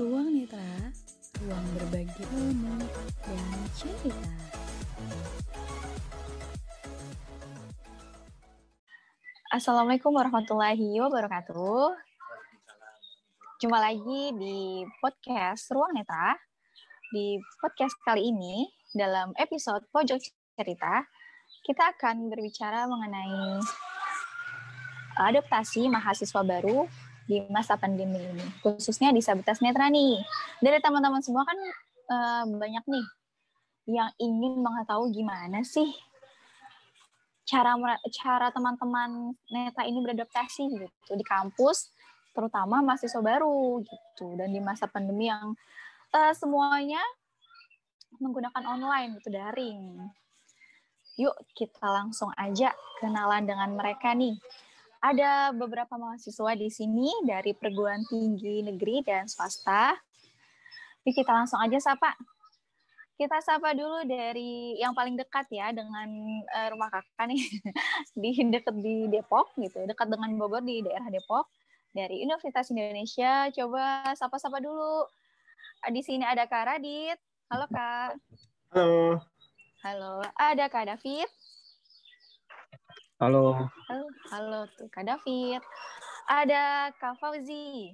Ruang Netra, ruang berbagi ilmu dan cerita. Assalamualaikum warahmatullahi wabarakatuh. Jumpa lagi di podcast Ruang Netra. Di podcast kali ini, dalam episode Pojok Cerita, kita akan berbicara mengenai adaptasi mahasiswa baru di masa pandemi ini, khususnya disabilitas netra nih. Dari teman-teman semua kan uh, banyak nih yang ingin mengetahui gimana sih cara cara teman-teman netra ini beradaptasi gitu di kampus, terutama mahasiswa baru gitu dan di masa pandemi yang uh, semuanya menggunakan online gitu daring. Yuk kita langsung aja kenalan dengan mereka nih. Ada beberapa mahasiswa di sini dari perguruan tinggi negeri dan swasta. Yuk kita langsung aja sapa. Kita sapa dulu dari yang paling dekat ya dengan uh, rumah kakak nih di dekat di Depok gitu, dekat dengan Bogor di daerah Depok dari Universitas Indonesia. Coba sapa-sapa dulu. Di sini ada Kak Radit. Halo Kak. Halo. Halo. Ada Kak David. Halo. Halo, halo tuh Kak David. Ada Kak Fauzi.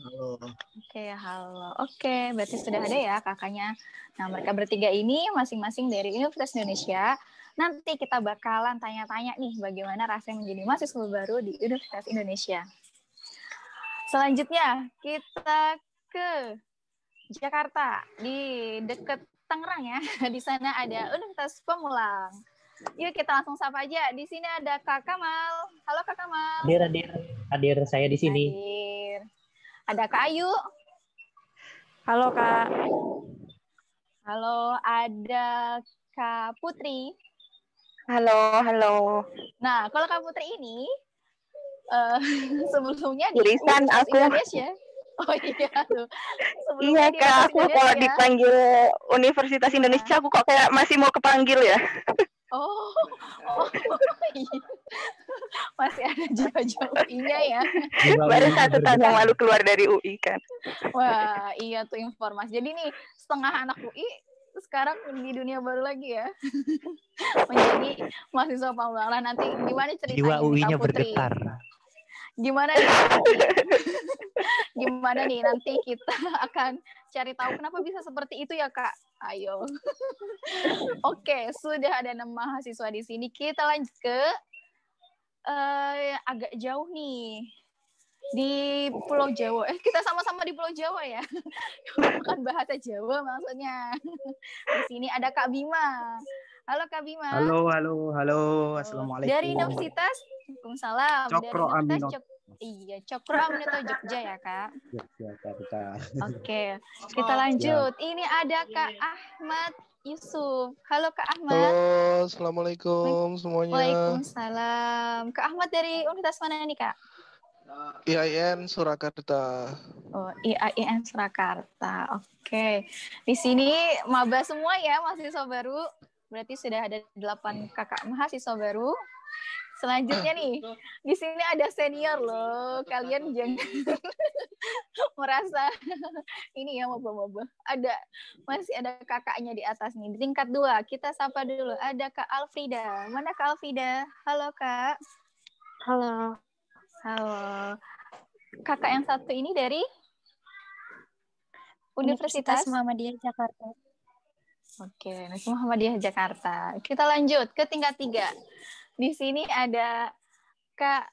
Halo. Oke, halo. Oke, berarti sudah ada ya kakaknya. Nah, mereka bertiga ini masing-masing dari Universitas Indonesia. Nanti kita bakalan tanya-tanya nih bagaimana rasanya menjadi mahasiswa baru di Universitas Indonesia. Selanjutnya, kita ke Jakarta di dekat Tangerang ya. Di sana ada Universitas Pemulang. Yuk kita langsung sapa aja. Di sini ada Kak Kamal. Halo Kak Kamal. Hadir, hadir, hadir saya di sini. Hadir. Ada Kak Ayu. Halo Kak. Halo, ada Kak Putri. Halo, halo. Nah, kalau Kak Putri ini uh, sebelumnya di Tulisan Universitas aku. Indonesia. Oh iya tuh. Sebelumnya Iya Kak, aku kalau dipanggil Universitas Indonesia aku kok kayak masih mau kepanggil ya. Oh, oh iya. Masih ada jiwa-jiwa UI-nya ya. Baru satu tahun yang lalu keluar dari UI kan. Wah, iya tuh informasi. Jadi nih setengah anak UI sekarang di dunia baru lagi ya. Menjadi mahasiswa Pamulang. Nah, nanti gimana ceritanya Jiwa UI-nya bergetar. Gimana? Gimana nih nanti kita akan cari tahu kenapa bisa seperti itu ya, Kak? Ayo. Oke, sudah ada enam mahasiswa di sini. Kita lanjut ke eh, agak jauh nih di Pulau Jawa. Eh, kita sama-sama di Pulau Jawa ya. Bukan bahasa Jawa maksudnya. Di sini ada Kak Bima. Halo Kak Bima. Halo, halo, halo. Assalamualaikum. Dari Universitas Waalaikumsalam. Cokro Dari Universitas. Iya, Cokro Aminoto Jogja ya, Kak. Jakarta. Oke, kita lanjut. Ini ada Kak Ahmad Yusuf. Halo Kak Ahmad. Halo, assalamualaikum semuanya. Waalaikumsalam. Kak Ahmad dari Universitas mana nih, Kak? IAIN Surakarta. Oh, IAIN Surakarta. Oke. Di sini maba semua ya, mahasiswa baru. Berarti sudah ada delapan kakak mahasiswa baru. Selanjutnya nih, di sini ada senior loh. Kalian jangan merasa ini ya maba-maba. Ada masih ada kakaknya di atas nih. Di tingkat dua, kita sapa dulu. Ada Kak Alfrida. Mana Kak Alfrida? Halo Kak. Halo. Halo. Kakak yang satu ini dari Universitas Muhammadiyah Jakarta. Oke, Universitas Muhammadiyah Jakarta. Kita lanjut ke tingkat tiga. Di sini ada Kak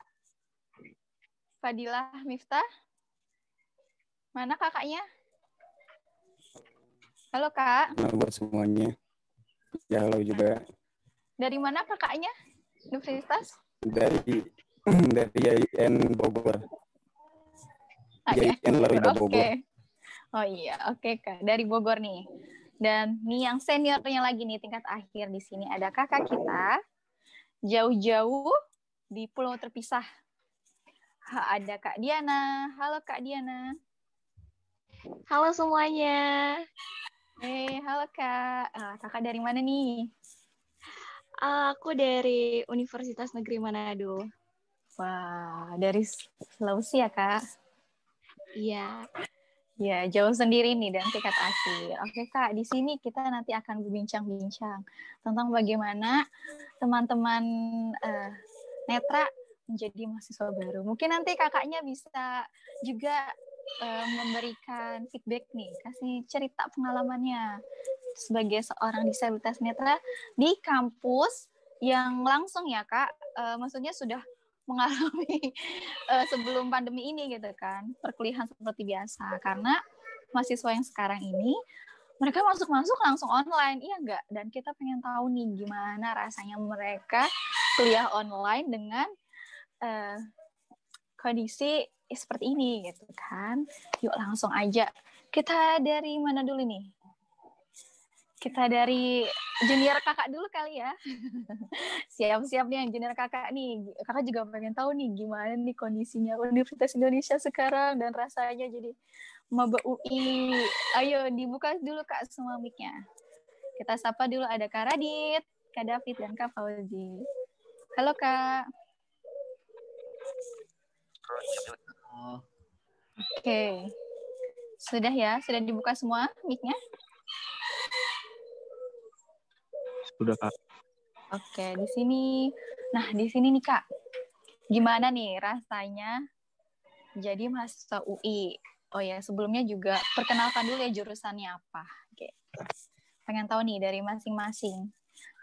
Fadilah Miftah. Mana kakaknya? Halo Kak, Halo buat semuanya. Ya halo juga dari mana kakaknya? Universitas? dari dari YIN Bogor. Ah, ya. YIN Larida Oke. Bogor. Oh iya, oke Kak. Dari Bogor nih. Dan nih yang seniornya lagi nih tingkat akhir di sini ada kakak kita jauh-jauh di pulau terpisah. Ha, ada Kak Diana. Halo Kak Diana. Halo semuanya. Eh, halo Kak. Ah, kakak dari mana nih? Aku dari Universitas Negeri Manado. Wah, dari Sulawesi ya, Kak? Iya. Ya, jauh sendiri nih dan tingkat akhir. Oke Kak, di sini kita nanti akan berbincang-bincang tentang bagaimana teman-teman eh, netra menjadi mahasiswa baru. Mungkin nanti kakaknya bisa juga eh, memberikan feedback nih, kasih cerita pengalamannya sebagai seorang disabilitas netra di kampus yang langsung ya Kak, Eh, maksudnya sudah mengalami eh, sebelum pandemi ini gitu kan perkuliahan seperti biasa. Karena mahasiswa yang sekarang ini mereka masuk-masuk langsung online iya enggak dan kita pengen tahu nih gimana rasanya mereka kuliah online dengan eh, kondisi seperti ini gitu kan. Yuk langsung aja. Kita dari mana dulu nih kita dari junior kakak dulu kali ya. Siap-siap nih yang junior kakak nih. Kakak juga pengen tahu nih gimana nih kondisinya Universitas Indonesia sekarang dan rasanya jadi maba UI. Ayo dibuka dulu Kak semua mic-nya. Kita sapa dulu ada Kak Radit, Kak David, dan Kak Fauzi. Halo Kak. Oke. Sudah ya? Sudah dibuka semua mic-nya? Sudah kak. Oke, di sini. Nah, di sini nih Kak. Gimana nih rasanya jadi mahasiswa UI? Oh ya, sebelumnya juga perkenalkan dulu ya jurusannya apa. Oke. Pengen tahu nih dari masing-masing.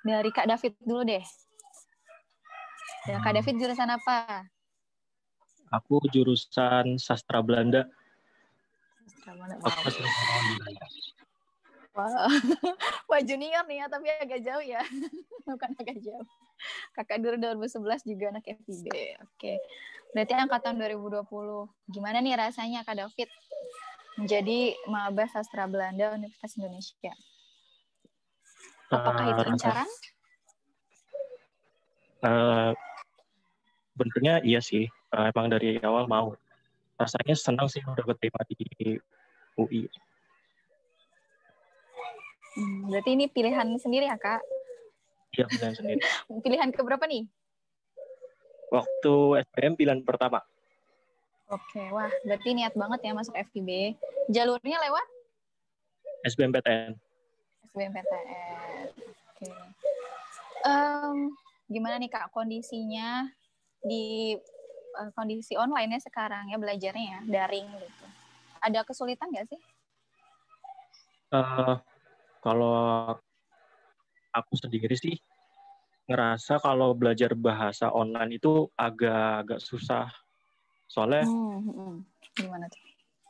Dari Kak David dulu deh. Ya, Kak David jurusan apa? Aku jurusan sastra Belanda. Sastra? Fakultas Wow. Budaya. Wah, junior nih ya, tapi agak jauh ya. Bukan agak jauh. Kakak dulu 2011 juga anak FIB. Oke. Berarti angkatan 2020. Gimana nih rasanya Kak David menjadi maba sastra Belanda Universitas Indonesia? Apakah itu Eh, incaran? eh, Benarnya iya sih. Eh, emang dari awal mau. Rasanya senang sih udah keterima di UI. Hmm, berarti ini pilihan sendiri ya, Kak? Iya, pilihan sendiri. Pilihan keberapa nih? Waktu SPM pilihan pertama. Oke, wah, berarti niat banget ya masuk FIB. Jalurnya lewat SBMPTN. SBMPTN. Oke. Em, gimana nih Kak kondisinya di eh, kondisi online ya sekarang ya belajarnya ya daring gitu. Ada kesulitan nggak sih? Eh, kalau aku sendiri sih ngerasa kalau belajar bahasa online itu agak-agak susah. Soalnya Hmm, hmm. Gimana tuh?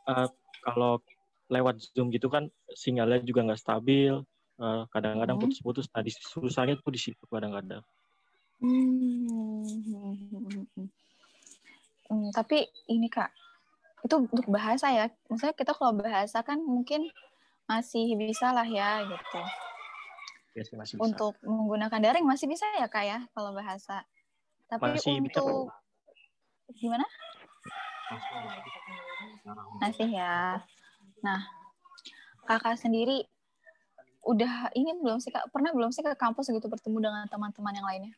eh, kalau lewat Zoom gitu kan sinyalnya juga nggak stabil. eh, kadang-kadang Hmm. putus-putus. Nah, di, susahnya tuh di situ kadang-kadang. Hmm, hmm, hmm, hmm, hmm. Hmm, tapi ini Kak, itu untuk bahasa ya. Maksudnya kita kalau bahasa kan mungkin masih bisa lah ya gitu. Ya sih, masih bisa. untuk menggunakan daring masih bisa ya kak ya kalau bahasa. Tapi Masih bisa. untuk gimana? Masih ya. Nah kakak sendiri udah ini belum sih kak? Pernah belum sih ke kampus gitu bertemu dengan teman-teman yang lainnya?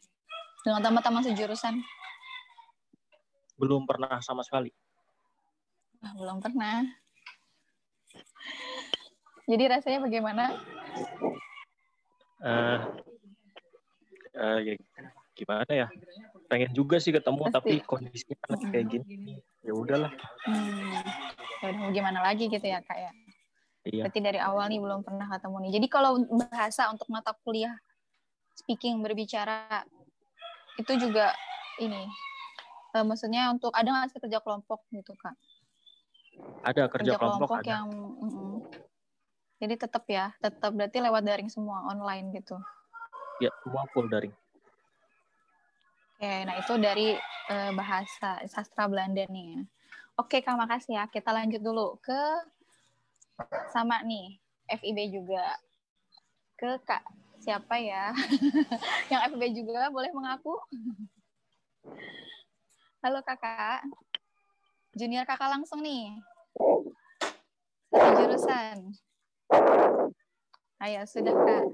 Dengan teman-teman sejurusan? Belum pernah sama sekali. Belum pernah jadi rasanya bagaimana eh eh, ya, gimana ya? Pengen juga sih ketemu, Pasti. tapi kondisinya lagi kayak gini. Ya udahlah. hmm, ya udah mau gimana lagi gitu ya kak ya Iya. Berarti dari awal nih belum pernah ketemu nih. Jadi kalau bahasa untuk mata kuliah speaking berbicara itu juga ini eh, maksudnya untuk ada nggak sih kerja kelompok gitu kak? Ada kerja, kelompok, ada. yang mm-mm. Jadi tetap ya tetap berarti lewat daring semua online gitu. Ya, semua full daring. Oke, nah itu dari eh, bahasa sastra Belanda nih. ya. Oke, Kak, makasih ya. Kita lanjut dulu ke sama nih FIB juga ke Kak siapa ya? Yang FIB juga boleh mengaku? Halo Kakak. Junior Kakak langsung nih. Satu jurusan. Ayo, sudah Kak.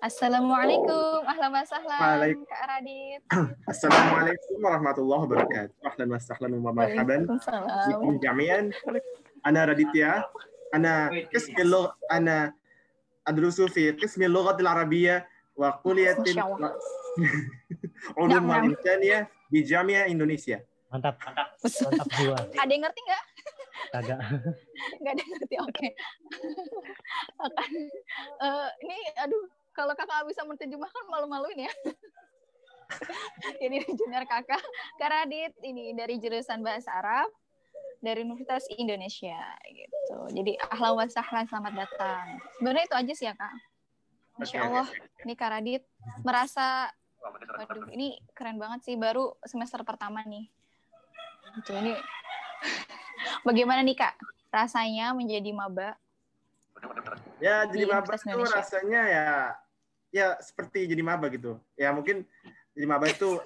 Assalamualaikum, ahlan wa sahlan, Kak Radit. Assalamualaikum warahmatullahi wabarakatuh. Ahlan wa sahlan wa marhaban. Assalamualaikum jami'an. Ana Raditya. Ana qismi ana adrusu fi qismi lughatil arabiyyah wa kuliatin, ulum wa insaniya di Jamia Indonesia. Mantap, mantap. Mantap jiwa. Ada yang ngerti nggak? Kagak. Nggak ada ngerti, oke. Akan, eh, ini, aduh, kalau kakak bisa menerjemahkan malu-maluin ya. ini junior kakak, Kak Radit, ini dari jurusan Bahasa Arab, dari Universitas Indonesia, gitu. Jadi, ahlan wa sahlan, selamat datang. Sebenarnya itu aja sih ya, Kak. Masya Allah, ini Kak Radit merasa, waduh, ini keren banget sih, baru semester pertama nih. Gitu, ini Bagaimana nih Kak rasanya menjadi maba? Ya jadi Di maba itu Indonesia. rasanya ya ya seperti jadi maba gitu. Ya mungkin jadi maba itu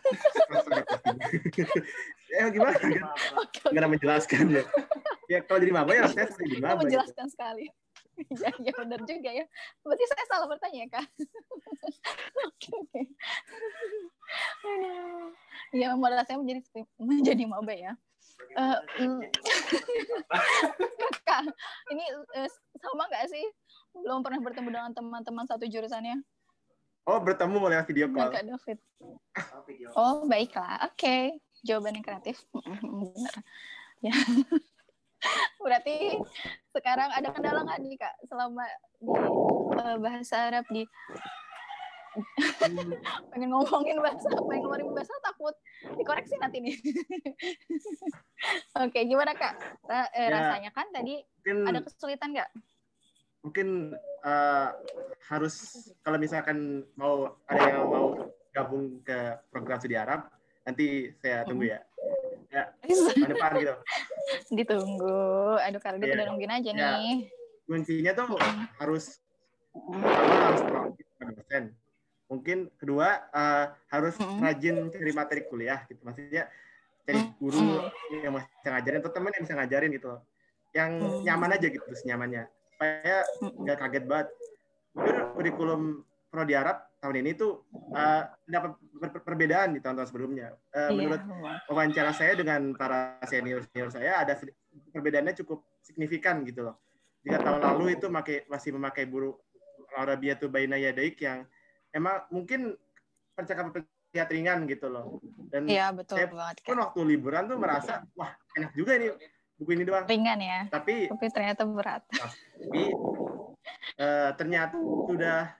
ya gimana? kan? Oke, oke. Gimana menjelaskan ya? Ya kalau jadi maba ya rasanya seperti jadi maba. Gitu. menjelaskan sekali. ya, ya benar juga ya. Berarti saya salah bertanya ya Kak. Oke, oke. Ya, modal saya menjadi menjadi maba ya. Eh, mm. Kak, ini eh, sama nggak sih? Belum pernah bertemu dengan teman-teman satu jurusannya? Oh bertemu lewat video Nggak, call. Kak David. Oh, baiklah. Oke. Jawaban yang kreatif. Benar. Ya. Berarti sekarang ada kendala nggak nih, Kak, selama di eh, bahasa Arab di pengen ngomongin bahasa, pengen ngeluarin bahasa takut dikoreksi nanti nih. Oke, gimana Kak? Ra- eh, Ya. rasanya kan tadi Mungkin ada kesulitan nggak? mungkin eh, harus kalau misalkan mau ada yang mau gabung ke program studi Arab nanti saya tunggu ya tahun depan gitu Ditunggu. Aduh, Radit Iya. udah nungguin aja Ya. nih. kuncinya tuh harus pertama harus proaktif dosen mungkin kedua eh, harus Mm. rajin cari materi kuliah gitu maksudnya cari guru yang bisa ngajarin atau teman yang bisa ngajarin gitu yang Mm. nyaman aja gitu senyamannya supaya nggak kaget banget mungkin kurikulum pro di Arab tahun ini tuh eh, dapat per- per- perbedaan di tahun-tahun sebelumnya Eh, menurut Iya. wawancara saya dengan para senior senior saya ada perbedaannya cukup signifikan gitu loh. Jika tahun lalu itu masih memakai buru Arabia tuh Baina Yadaik yang emang mungkin percakapan terlihat ringan gitu loh. Dan Iya, betul saya banget. pun Kak. waktu liburan tuh merasa wah enak juga ini buku ini doang. Ringan ya, Tapi tapi ternyata berat. tapi eh, ternyata sudah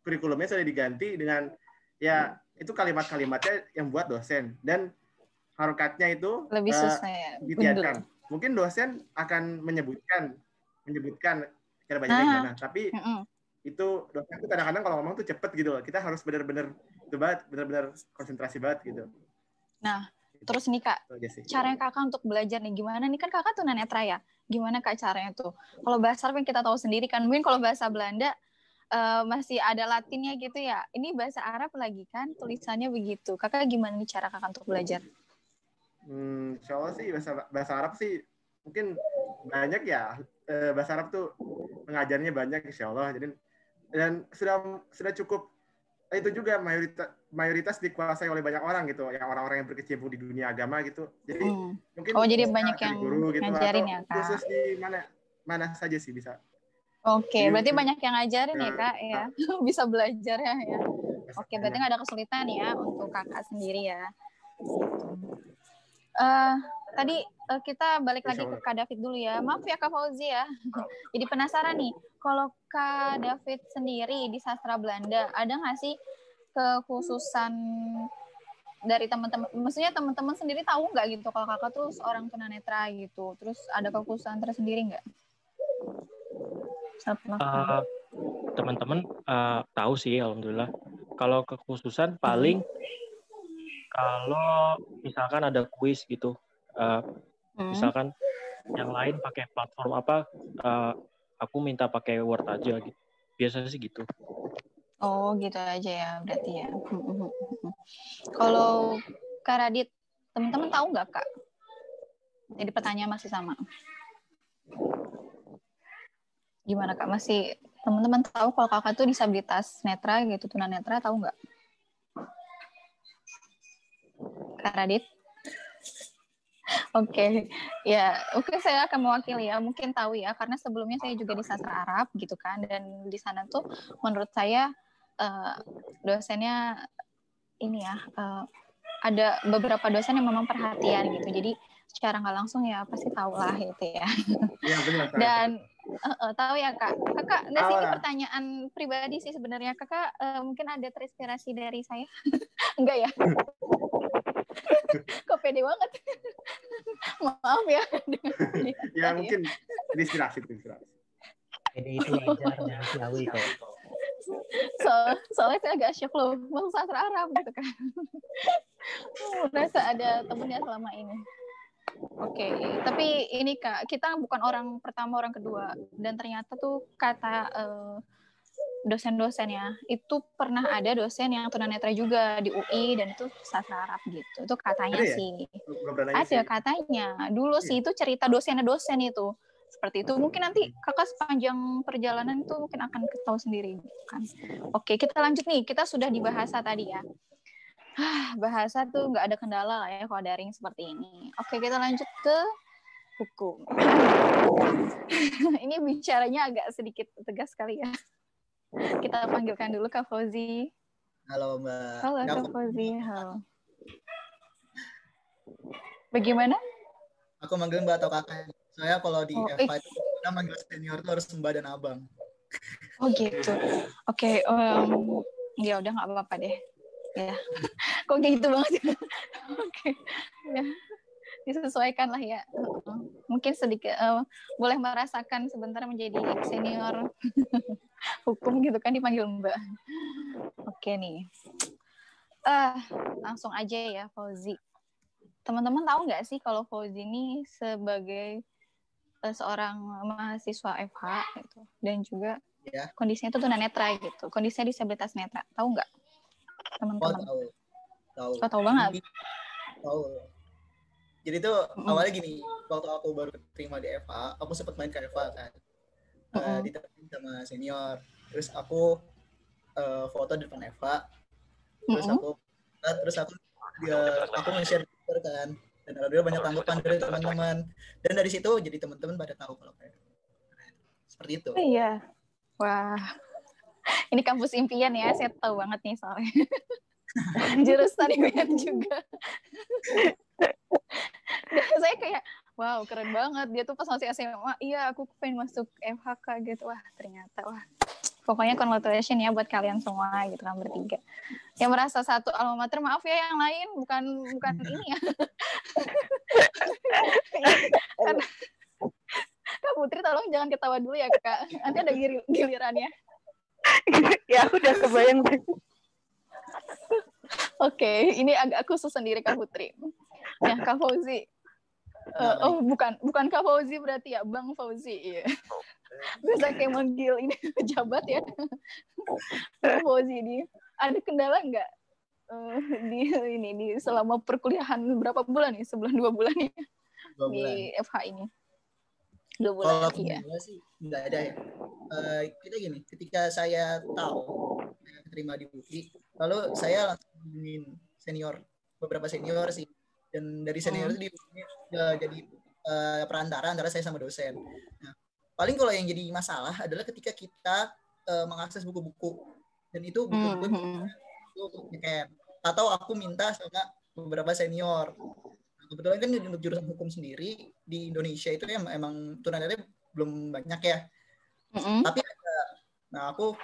kurikulumnya sudah diganti dengan ya itu kalimat-kalimatnya yang buat dosen dan harokatnya itu Lebih eh, susah ya. dibiarkan. Mungkin dosen akan menyebutkan menyebutkan cara bacanya Ah. gimana, tapi Mm-mm. Itu dosen itu kadang-kadang kalau ngomong tuh cepet gitu loh. Kita harus benar-benar itu banget, benar-benar konsentrasi banget gitu. Nah, terus nih Kak, caranya kakak untuk belajar nih gimana nih? Kan kakak tuh netra ya gimana kak caranya tuh? Kalau bahasa Arab yang kita tahu sendiri kan mungkin kalau bahasa Belanda eh, masih ada Latinnya gitu ya. Ini bahasa Arab lagi kan? Tulisannya begitu. Kakak gimana nih cara kakak untuk belajar? Hmm, insya Allah sih bahasa bahasa Arab sih mungkin banyak ya. Eh, bahasa Arab tuh pengajarnya banyak insya Allah. Jadi dan sudah sudah cukup eh, itu juga mayoritas mayoritas dikuasai oleh banyak orang gitu, yang orang-orang yang berkecimpung di dunia agama gitu. Jadi Hmm. mungkin Oh, jadi banyak yang guru gitu, ngajarin ya, Kak? Khusus di mana mana saja sih bisa. oke Jadi berarti banyak yang ngajarin ya Ya. kak ya bisa belajar ya ya Oke, berarti Banyak. nggak ada kesulitan ya untuk kakak sendiri ya. Eh, tadi eh, kita balik lagi ke Kak David dulu ya. Maaf ya Kak Fauzi ya. Jadi penasaran nih, kalau Kak David sendiri di sastra Belanda, ada nggak sih kekhususan dari teman-teman? Maksudnya teman-teman sendiri tahu nggak gitu kalau kakak tuh seorang tunanetra gitu. Terus ada kekhususan tersendiri nggak? Eh, teman-teman eh, tahu sih alhamdulillah kalau kekhususan paling kalau misalkan ada kuis gitu eh, Hmm. misalkan yang lain pakai platform apa eh, aku minta pakai Word aja gitu biasanya sih gitu Oh gitu aja ya berarti ya. Kalau Kak Radit, teman-teman tahu nggak Kak? Jadi pertanyaan masih sama. Gimana Kak? Masih Teman-teman tahu kalau kakak tuh disabilitas netra gitu, tunanetra tahu nggak? Kak Radit? Oke, ya oke saya akan mewakili ya. Mungkin tahu ya, karena sebelumnya saya juga di sastra Arab gitu kan, dan di sana tuh menurut saya eh, dosennya ini ya eh, ada beberapa dosen yang memang perhatian gitu. Jadi secara nggak langsung ya pasti tahu lah gitu ya. Iya benar. Dan eh, eh, tahu ya kak, kakak nggak sih ini pertanyaan pribadi sih sebenarnya kakak eh, mungkin ada terinspirasi dari saya, enggak ya? Kok pede banget? Maaf ya. ya mungkin inspirasi inspirasi. Jadi itu wajar manusiawi kok. so, soalnya saya agak shock loh, mau sastra Arab gitu kan. Merasa ada temennya selama ini. Oke, tapi ini kak, kita bukan orang pertama, orang kedua, dan ternyata tuh kata eh, dosen-dosennya itu pernah ada dosen yang tunanetra juga di UI dan itu sastra Arab gitu. Itu katanya Ada ya? sih. Ada sih. katanya. Dulu sih itu cerita dosennya dosen itu. Seperti itu. Mungkin nanti kakak sepanjang perjalanan itu mungkin akan ketahui sendiri kan. Oke, kita lanjut nih. Kita sudah di bahasa tadi ya. Hah, bahasa tuh nggak ada kendala lah ya kalau daring seperti ini. Oke, kita lanjut ke hukum. ini bicaranya agak sedikit tegas sekali ya. Kita panggilkan dulu Kak Fauzi. Halo Mbak. Halo Nggak, Kak Fauzi. Halo. Bagaimana? Aku manggil Mbak atau Kakak. Saya kalau di Oh, FA itu kita manggil senior itu harus Mbak dan Abang. Oh gitu. Oke, em, ya udah nggak apa-apa deh. Ya, kok gitu banget? Oke, ya disesuaikan lah ya. Mungkin sedikit eh, boleh merasakan sebentar menjadi senior hukum gitu kan dipanggil Mbak. Oke nih. Ah, langsung aja ya Fauzi. Teman-teman tahu nggak sih kalau Fauzi ini sebagai eh, seorang mahasiswa FH gitu dan juga Ya. kondisinya itu tunanetra gitu. Kondisinya disabilitas netra. Tahu nggak? Oh Teman-teman. tahu. Tahu. Oh, tahu banget. Tahu. Jadi tuh awalnya gini, waktu aku baru terima di FA, aku sempat main ke FA kan. Eh, Mm-mm. ditemenin sama senior. Terus aku eh, foto di depan FA. Terus Mm-mm. aku eh, terus aku dia aku nge-share kan. Dan alhamdulillah banyak tanggapan dari teman-teman. Dan dari situ jadi teman-teman pada tahu kalau kayak seperti itu. Iya. Wah. Ini kampus impian ya, saya tahu banget nih soalnya. Jurusan impian juga. Saya kayak, wow keren banget. Dia tuh pas masih SMA, iya aku pengen masuk FHK gitu. Wah ternyata, wah. Pokoknya congratulations ya buat kalian semua gitu kan bertiga. Yang merasa satu alma mater, maaf ya yang lain, bukan bukan ini ya. Kan- Kak Putri tolong jangan ketawa dulu ya kak. Nanti ada gili- gilirannya. ya aku udah kebayang. Oke, ini agak khusus sendiri Kak Putri. Ya, Kak Fauzi. Eh, oh, bukan bukan Kak Fauzi berarti ya, Bang Fauzi. Iya. Biasa kayak manggil ini pejabat ya. Kak Fauzi di ada kendala nggak eh, di ini di selama perkuliahan berapa bulan nih? Sebulan dua bulan ya Dua bulan. di FH ini. Dua Kalau bulan iya. kendala sih nggak ada ya. Eh, kita gini, ketika saya tahu terima di UI, lalu saya langsung hubungin senior, beberapa senior sih. Dan dari senior Hmm. itu di ya, jadi eh, perantara antara saya sama dosen. Nah, paling kalau yang jadi masalah adalah ketika kita eh, mengakses buku-buku dan itu buku-buku Hmm, hmm. itu kayak atau aku minta sama beberapa senior. Nah, kebetulan kan untuk jurusan hukum sendiri di Indonesia itu em- emang tunanetra belum banyak ya. Mm-mm. Tapi ada. Nah, aku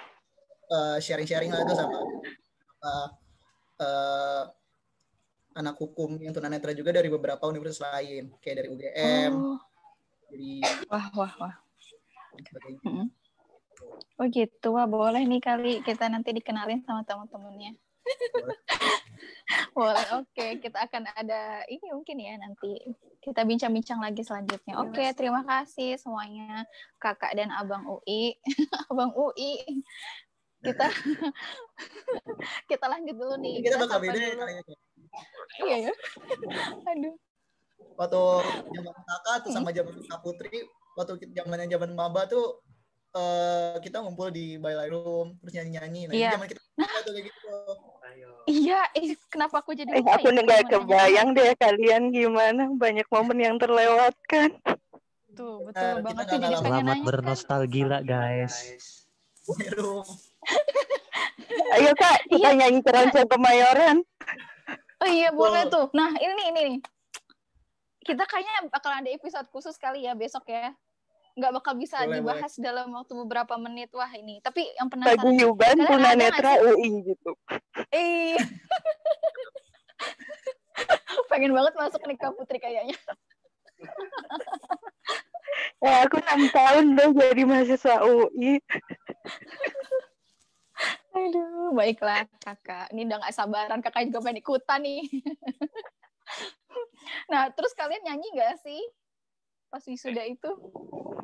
eh, sharing-sharing lah itu sama eh, eh, anak hukum yang tunanetra juga dari beberapa universitas lain, kayak dari UGM, Oh, dari wah, wah, wah. sebagainya. Oh gitu, wah boleh nih kali kita nanti dikenalin sama teman-temannya. boleh, oke. Kita akan ada ini mungkin ya nanti kita bincang-bincang lagi selanjutnya. Oke, terima kasih semuanya kakak dan abang UI, abang UI. Kita kita lanjut dulu nih. Kita bakal beda ya ya. Iya ya. Aduh. Waktu zaman kakak tuh sama zaman kak Putri, waktu zamannya zaman maba tuh eh, kita ngumpul di Bailai Room terus nyanyi-nyanyi. Nah, Iya. zaman kita tuh kayak gitu. Iya, eh, kenapa aku jadi Eh, aku ya nggak kebayang deh kalian gimana banyak momen yang terlewatkan. Tuh, betul Nah, banget tuh jadi pengen Selamat nanya kan. bernostalgia guys. Bailai Room. Ayo kak, kita Iya. nyanyi keroncong kemayoran. Oh iya, boleh tuh. Nah, ini ini nih. Kita kayaknya bakal ada episode khusus kali ya besok ya. Nggak bakal bisa Boleh, dibahas dalam waktu beberapa menit. Wah, ini. Tapi yang penasaran Paguyuban tunanetra sih? UI gitu. Eh. Pengen banget masuk nih Kak Putri kayaknya. Ya aku enam tahun deh jadi mahasiswa UI. Aduh, baiklah kakak. Ini udah gak sabaran, kakak juga pengen ikutan nih. nah, terus kalian nyanyi gak sih? Pas wisuda itu?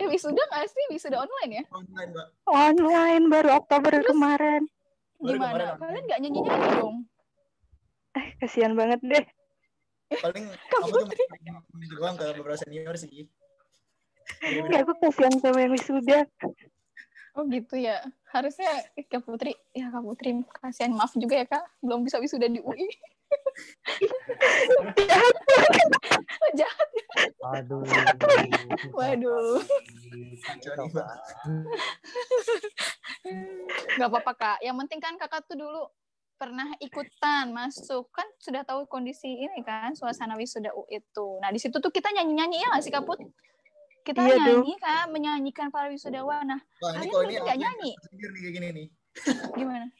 Eh, wisuda gak sih? Wisuda online ya? Online, Mbak. Online baru Oktober kemarin. Baru kemarin Gimana? online. Kalian gak nyanyi-nyanyi dong? Eh, kasihan banget deh. Paling aku tuh doang ke beberapa senior sih. Ya, aku kasihan sama yang wisuda. Oh gitu ya. Harusnya eh, Kak Putri, ya Kak Putri, kasihan maaf juga ya Kak, belum bisa wisuda di UI. Oh, jahat. Aduh. Waduh. Gak apa-apa Kak. Yang penting kan Kakak tuh dulu pernah ikutan masuk kan sudah tahu kondisi ini kan suasana wisuda UI itu. Nah di situ tuh kita nyanyi-nyanyi ya nggak sih Kak Put? Kita Iya, dong. nyanyi kan menyanyikan para wisudawan. Nah Wah, ini Kalian ini nggak nyanyi? sendiri nih kayak gini nih. gimana?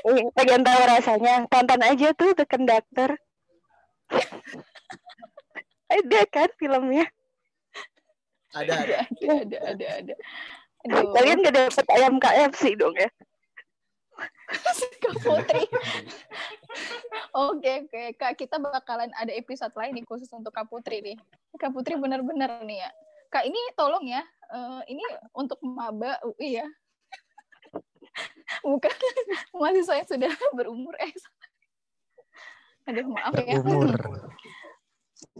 Eh, pengen tahu rasanya. Tonton aja tuh The Conductor. Ada kan filmnya? Ada, ada. Ada ada ada ada. Aduh. Kalian gak dapet ayam KFC dong ya? Kak Putri. Oke oke Kak kita bakalan ada episode lain nih khusus untuk Kak Putri nih. Kak Putri bener-bener nih ya. Kak ini tolong ya. eh, ini untuk maba UI ya. Bukan mahasiswa yang sudah berumur eh. Aduh maaf ya. Berumur.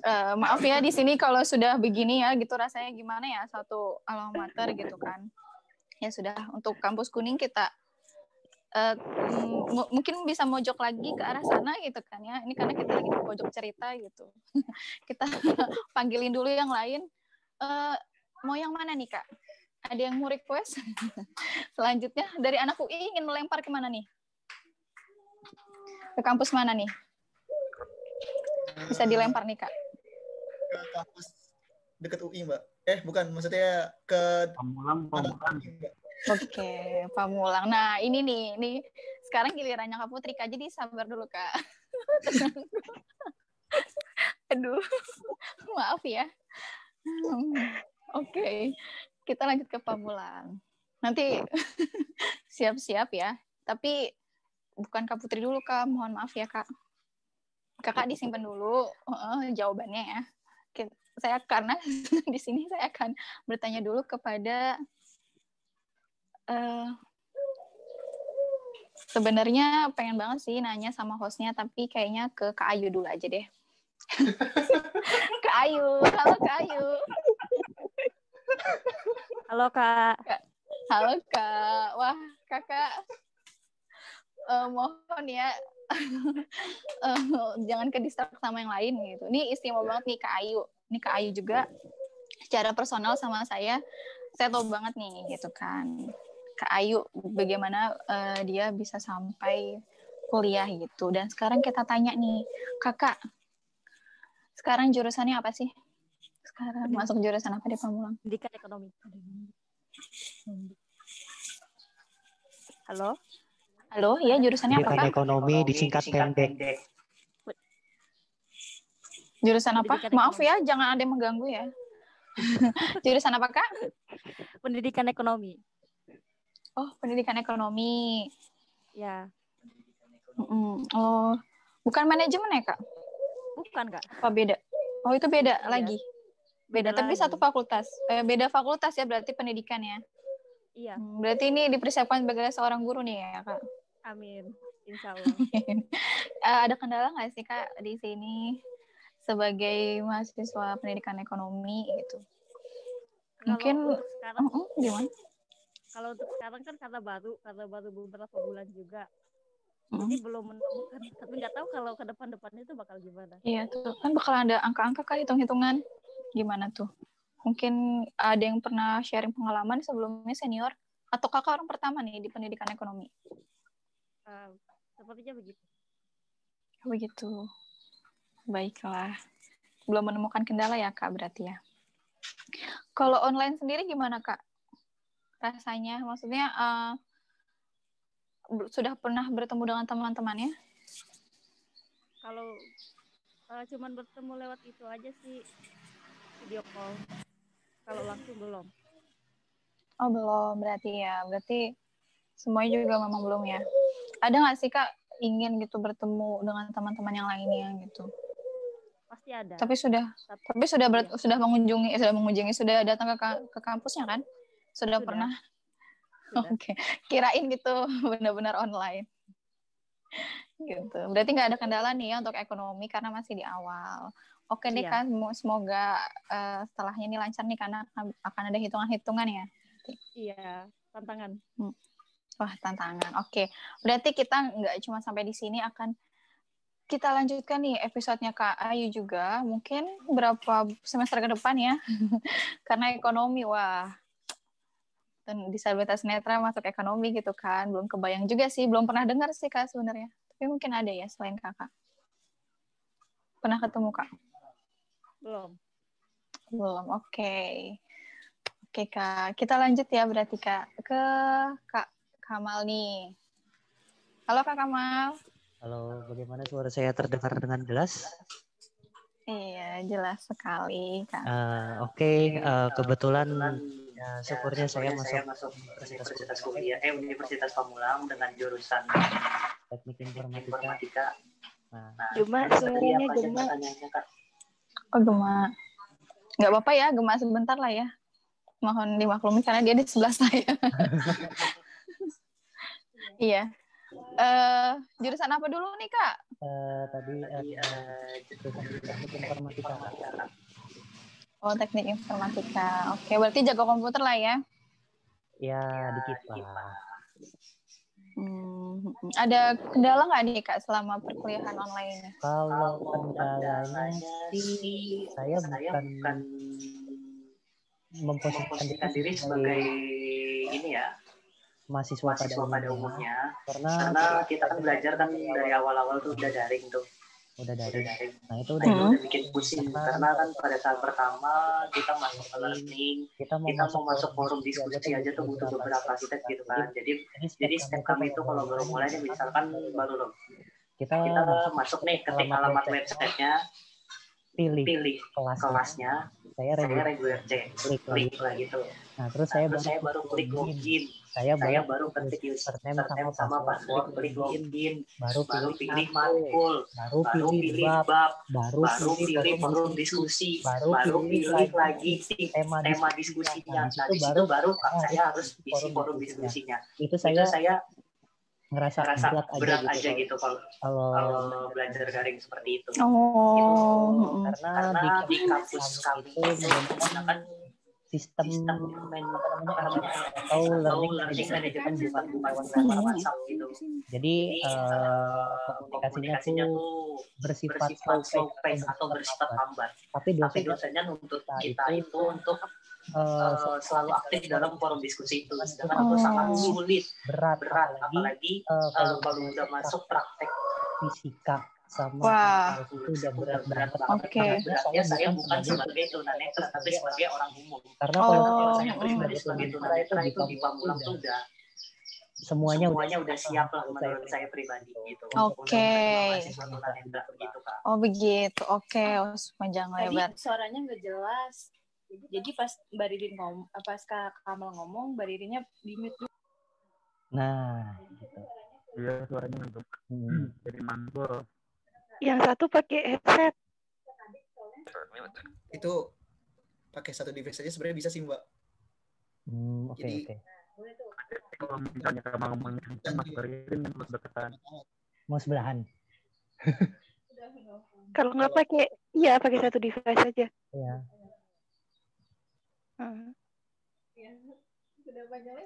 Eh, maaf ya di sini kalau sudah begini ya gitu rasanya gimana ya satu alma mater gitu kan. Ya sudah untuk kampus kuning kita mu- mungkin bisa mojok lagi ke arah sana gitu kan ya. Ini karena kita lagi di pojok cerita gitu. kita panggilin dulu yang lain. Eh, mau yang mana nih kak? Ada yang mau request? Selanjutnya dari anak UI ingin melempar ke mana nih? Ke kampus mana nih? Bisa dilempar nih kak. ke kampus dekat UI, Mbak. Eh, bukan, maksudnya ke Pamulang, Mbak. Oke, Pamulang. Nah, ini nih, ini sekarang gilirannya Kak Putri Kak. Jadi sabar dulu, Kak. Aduh, maaf ya. Hmm, Oke, kita lanjut ke Pamulang. Nanti siap-siap ya. Tapi bukan Kak Putri dulu, Kak. Mohon maaf ya, Kak. Kakak disimpan dulu eh, jawabannya ya. Saya karena di sini saya akan bertanya dulu kepada eh sebenarnya pengen banget sih nanya sama hostnya tapi kayaknya ke Kak Ayu dulu aja deh. Kak Ayu, halo Kak Ayu. Halo Kak. Halo Kak. Wah, Kakak eh, mohon ya eh, jangan ke distract sama yang lain gitu. Ini istimewa banget nih Kak Ayu. Ini Kak Ayu juga secara personal sama saya saya tahu banget nih gitu kan. Kak Ayu bagaimana eh, dia bisa sampai kuliah gitu. Dan sekarang kita tanya nih, Kakak. Sekarang jurusannya apa sih? Sekarang masuk jurusan apa di Pamulang? Pendidikan ekonomi. Halo? Halo, ya jurusannya apa, Pendidikan Kak? ekonomi disingkat pendek. Jurusan apa? Pendidikan Maaf ya, jangan ada yang mengganggu ya. jurusan apa, Kak? Pendidikan ekonomi. Oh, pendidikan ekonomi. Ya, Mm-mm. Oh, bukan manajemen ya, Kak? bukan Kak. Apa beda? Oh, itu beda Iya. lagi. Beda, Beda tapi lagi. satu fakultas. Eh, beda fakultas ya berarti pendidikan ya. Iya, Hmm, Berarti ini dipersiapkan sebagai seorang guru nih ya, Kak. amin. Insya Allah. Eh, ada kendala nggak sih, Kak, di sini sebagai mahasiswa pendidikan ekonomi gitu? Kalau Mungkin sekarang Mm-mm, gimana? Kalau untuk sekarang kan karena baru karena baru beberapa bulan juga Mm. jadi belum menemukan tapi nggak tahu kalau ke depan depannya itu bakal gimana Iya tuh kan bakal ada angka-angka kan hitung-hitungan gimana tuh? Mungkin ada yang pernah sharing pengalaman sebelumnya senior atau kakak orang pertama nih di pendidikan ekonomi? Eh, sepertinya begitu Begitu. Baiklah. Belum menemukan kendala ya kak berarti ya. Kalau online sendiri gimana kak? Rasanya, maksudnya ber- sudah pernah bertemu dengan teman-temannya? kalau eh, cuman bertemu lewat itu aja sih video call kalau langsung belum Oh belum, berarti ya. Berarti semuanya juga memang belum ya. Ada nggak sih kak ingin gitu bertemu dengan teman-teman yang lainnya gitu? pasti ada Tapi sudah, Tapi- tapi sudah ber- iya. sudah mengunjungi, eh, sudah mengunjungi, sudah datang ke ke kampusnya kan? Sudah, Sudah. pernah? Oke, kirain gitu benar-benar online. Gitu. Berarti nggak ada kendala nih ya untuk ekonomi karena masih di awal. Oke deh Iya. kan, Mo- semoga eh, setelahnya ini lancar nih karena akan- ada hitungan-hitungan ya. iya tantangan Wah, tantangan. Oke, berarti kita nggak cuma sampai di sini akan kita lanjutkan nih episodenya Kak Ayu juga. Mungkin berapa semester ke depan ya. Karena ekonomi, wah. Disabilitas netra masuk ekonomi gitu kan. Belum kebayang juga sih. Belum pernah dengar sih Kak sebenarnya. Tapi mungkin ada ya selain Kakak. Pernah ketemu Kak? belum Belum, oke. Oke Kak, kita lanjut ya berarti Kak. Ke Kak Kamal nih. Halo Kak Kamal. Halo, bagaimana suara saya terdengar dengan jelas? Iya, jelas sekali, Kak. Eh, Oke, eh, kebetulan ya, syukurnya saya masuk Universitas Kuliah, eh Universitas Pamulang dengan jurusan teknik informatika. informatika. Nah, Cuma Tadi suaranya Kak? Oh, Gema. Nggak apa-apa ya, Gema sebentar lah ya. Mohon dimaklumi karena dia di sebelah saya. iya. Eh, jurusan apa dulu nih, Kak? eh, tadi eh, eh, jurusan teknik informatika. Oh, teknik informatika. Oke, berarti jago komputer lah ya. Ya, dikit lah. Hmm, ada kendala nggak nih, Kak, selama perkuliahan online? Kalau kendalanya sih, saya saya bukan bukan memposisikan diri sebagai ini ya mahasiswa pada mahasiswa pada umumnya, umumnya karena karena kita kan belajar kan dari awal-awal tuh udah daring tuh udah dari daring nah itu Nah, udah udah bikin pusing karena kan pada saat pertama kita masuk ke learning kita mau kita masuk masuk forum diskusi aja tuh butuh beberapa step gitu kan. Jadi jadi step kami itu kalau baru mulai misalkan baru loh. kita kita masuk nih ketik alamat websitenya. pilih pilih kelas kelasnya. Saya saya reguler C klik lagi. Klik lah gitu nah terus Nah, saya terus saya baru baru klik login saya saya baru baru ketik username username sama password klik login. Baru baru pilih pilih matkul matkul. Baru baru pilih pilih bab. baru baru pilih forum diskusi. Baru baru pilih lagi tema tema diskusinya. Nah, nah di situ situ baru saya saya harus isi forum diskusinya. itu saya saya ngerasa ngerasa berat aja berat gitu aja kalau- gitu kalau kalau kalau belajar daring seperti itu. Oh, Gitu. karena, karena di di kampus kami itu menggunakan sistem sistem. apa namanya atau atau learning bukan bukan WhatsApp. Gitu. Jadi komunikasinya tuh bersifat slow pace atau bersifat lambat tapi dosennya nuntut kita kita itu untuk eh, selalu aktif dalam forum diskusi itu. Sedangkan Oh. itu sangat sulit. Berat berat apalagi apalagi eh, kalau kalau udah masuk praktek fisika sama Wah. itu udah berat berat banget Oke. Beratnya saya Saya bukan sebagai tunanetra tapi sebagai orang umum karena Oh, kalau saya saya mm. pribadi sebagai tunanetra itu di Pamulang udah tuh udah semuanya semuanya udah siap lah menurut saya pribadi gitu Oke. untuk tunanetra gitu kak Oh begitu, oke, oh, panjang Tadi lebar. suaranya nggak jelas. Jadi pas Mbak Ririn ngomong, pas Kak Kamal ngomong, Mbak Ririnnya di mute dulu. nah gitu Iya suaranya mantap. Hmm. Jadi mantul. Yang satu pakai headset. Itu pakai satu device saja sebenarnya bisa sih mbak. Hmm, oke Jadi- oke Kalau misalnya kamu kencang mas Beririn deketan. mau sebelahan Kalau nggak pakai, iya pakai satu device aja. ya Hmm.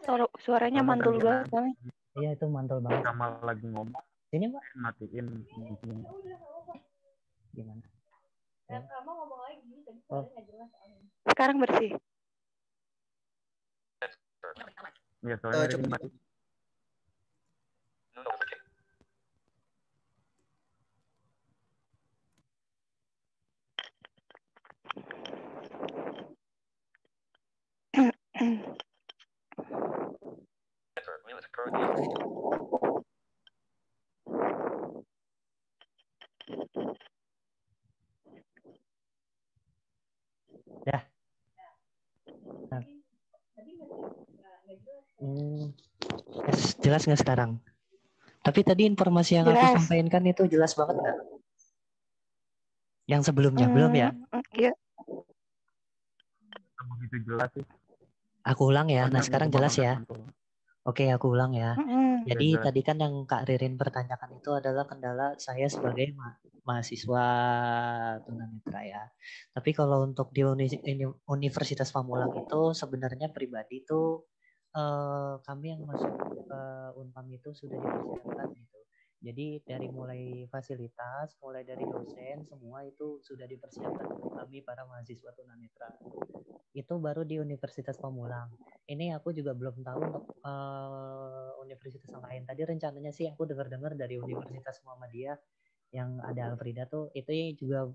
Suara, suaranya Kalau mantul banget. Bang. Iya itu mantul banget. sama lagi ngomong Sini mbak. matiin ini. Gimana? Dan kamu ngomong lagi, tadi Oh. jelas. Sekarang bersih. Ya Eh, soalnya coba ini. Nah. Hmm. Yes, jelas nggak sekarang? Tapi tadi informasi yang aku Jelas. sampaikan kan itu jelas banget nggak? Yang sebelumnya belum ya? Hmm, Iya. Begitu jelas sih. Aku ulang ya. Nah sekarang aku jelas ya. Oke, aku ulang ya. Mm-mm. Jadi jelas. tadi kan yang Kak Ririn pertanyakan itu adalah kendala saya sebagai ma- mahasiswa tunanetra ya. Tapi kalau untuk di uni- Universitas Pamulang itu sebenarnya pribadi itu eh, kami yang masuk ke Unpam itu sudah dipersiapkan gitu. Jadi dari mulai fasilitas, mulai dari dosen, semua itu sudah dipersiapkan kami para mahasiswa tunanetra. Itu baru di Universitas Pamulang. Ini aku juga belum tahu untuk eh, universitas yang lain. Tadi rencananya sih aku dengar-dengar dari Universitas Muhammadiyah yang ada Alfrida tuh itu juga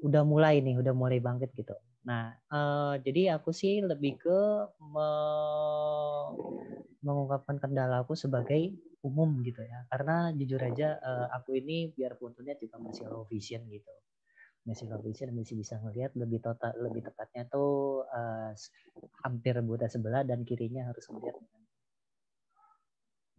udah mulai nih, udah mulai bangkit gitu. Nah, eh, jadi aku sih lebih ke me- mengungkapkan kendala aku sebagai umum gitu ya. Karena jujur aja eh, aku ini biarpun tuh juga masih low vision gitu. Masih low vision masih bisa ngelihat lebih total lebih tepatnya tuh s- hampir buta sebelah dan kirinya harus melihat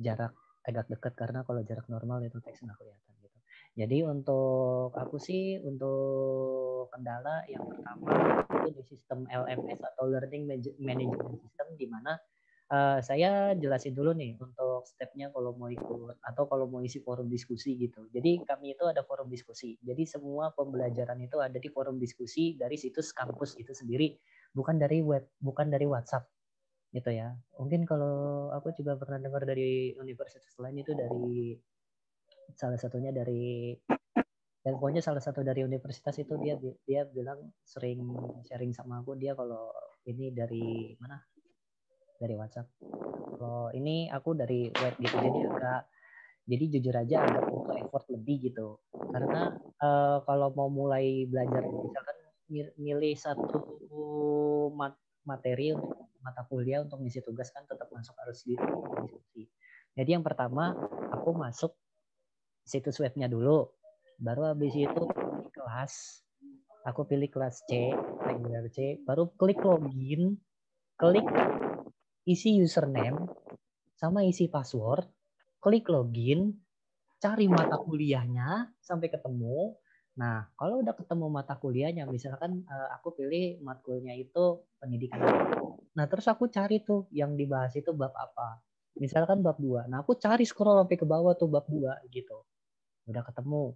jarak agak dekat karena kalau jarak normal itu teks nggak kelihatan gitu. Jadi untuk aku sih untuk kendala yang pertama itu di sistem LMS atau Learning Manage- Management System di mana eh, saya jelasin dulu nih untuk stepnya kalau mau ikut atau kalau mau isi forum diskusi gitu. Jadi kami itu ada forum diskusi. Jadi semua pembelajaran itu ada di forum diskusi dari situs kampus itu sendiri, bukan dari web, bukan dari WhatsApp gitu ya. Mungkin kalau aku juga pernah dengar dari universitas lain itu dari salah satunya dari dan pokoknya salah satu dari universitas itu dia dia bilang sering sharing sama aku dia kalau ini dari mana dari WhatsApp kalau ini aku dari web gitu jadi agak jadi jujur aja agak butuh effort lebih gitu karena eh, kalau mau mulai belajar misalkan mi- milih satu mat- materi mata kuliah untuk ngisi tugas kan tetap masuk harus di diskusi jadi yang pertama aku masuk situs webnya dulu. Baru habis itu kelas. Aku pilih kelas C regular C. Baru klik login klik isi username sama isi password klik login cari mata kuliahnya sampai ketemu. Nah kalau udah ketemu mata kuliahnya misalkan eh, aku pilih matkulnya itu pendidikan nah terus aku cari tuh yang dibahas itu bab apa. Misalkan bab 2 nah aku cari scroll sampai ke bawah tuh bab 2 gitu udah ketemu.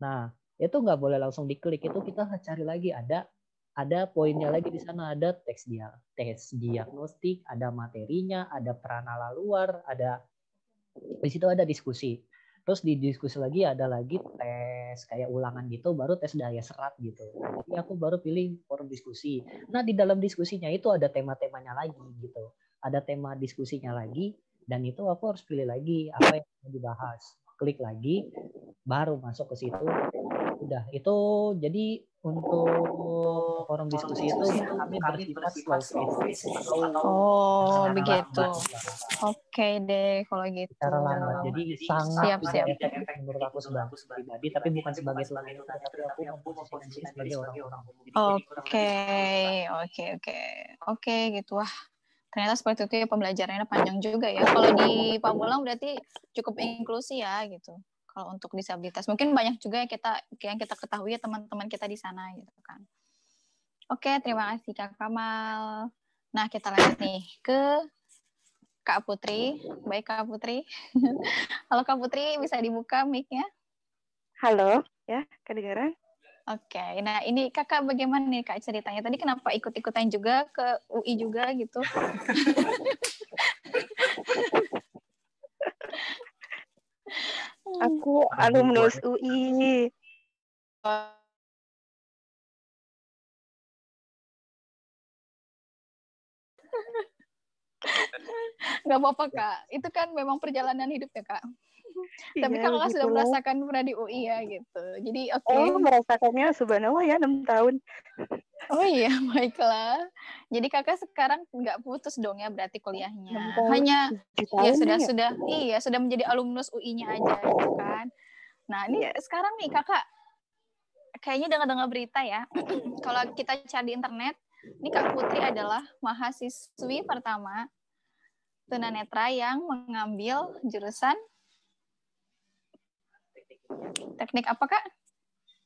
Nah, itu nggak boleh langsung diklik, itu kita cari lagi ada ada poinnya lagi di sana ada teks dia tes diagnostik, ada materinya, ada peranala luar, ada di situ ada diskusi. Terus di diskusi lagi ada lagi tes kayak ulangan gitu, baru tes daya serap gitu. Jadi aku baru pilih forum diskusi. Nah di dalam diskusinya itu ada tema-temanya lagi gitu. Ada tema diskusinya lagi, dan itu aku harus pilih lagi apa yang mau dibahas. Klik lagi, baru masuk ke situ. Udah itu jadi untuk forum diskusi itu kami bersifat slow Oh, begitu. Oke deh kalau gitu. secara lambat. Jadi sangat siap siap. efektif menurut aku sebagai pribadi, tapi bukan sebagai itu, tapi aku memposisikan sebagai orang orang. Oke, oke, oke, oke gitu wah. Ternyata seperti itu ya pembelajarannya panjang juga ya. Kalau di Pamulang berarti cukup inklusi ya gitu. Kalau untuk disabilitas mungkin banyak juga yang kita yang kita ketahui ya teman-teman kita di sana gitu kan. Oke, terima kasih Kak Kamal. Nah, kita lanjut nih ke Kak Putri. Baik Kak Putri. Halo Kak Putri, bisa dibuka mic-nya? Halo, ya, kedengaran? Oke, nah ini kakak bagaimana nih kak ceritanya? Tadi kenapa ikut-ikutan juga ke UI juga gitu? Aku alumnus UI. Gak apa-apa kak, itu kan memang perjalanan hidup ya kak. Tapi Iya, kakak sudah begitulah. merasakan pernah di UI ya gitu. Jadi oke. Oh, merasakannya subhanallah ya 6 tahun. Oh iya, baiklah. Jadi kakak sekarang nggak putus dong ya berarti kuliahnya. Enam Hanya ya sudah ya? sudah iya sudah menjadi alumnus UI-nya aja gitu kan. Nah, ini Iya. sekarang nih kakak kayaknya dengar-dengar berita ya. Kalau kita cari di internet, ini Kak Putri adalah mahasiswi pertama tunanetra yang mengambil jurusan teknik apa Kak?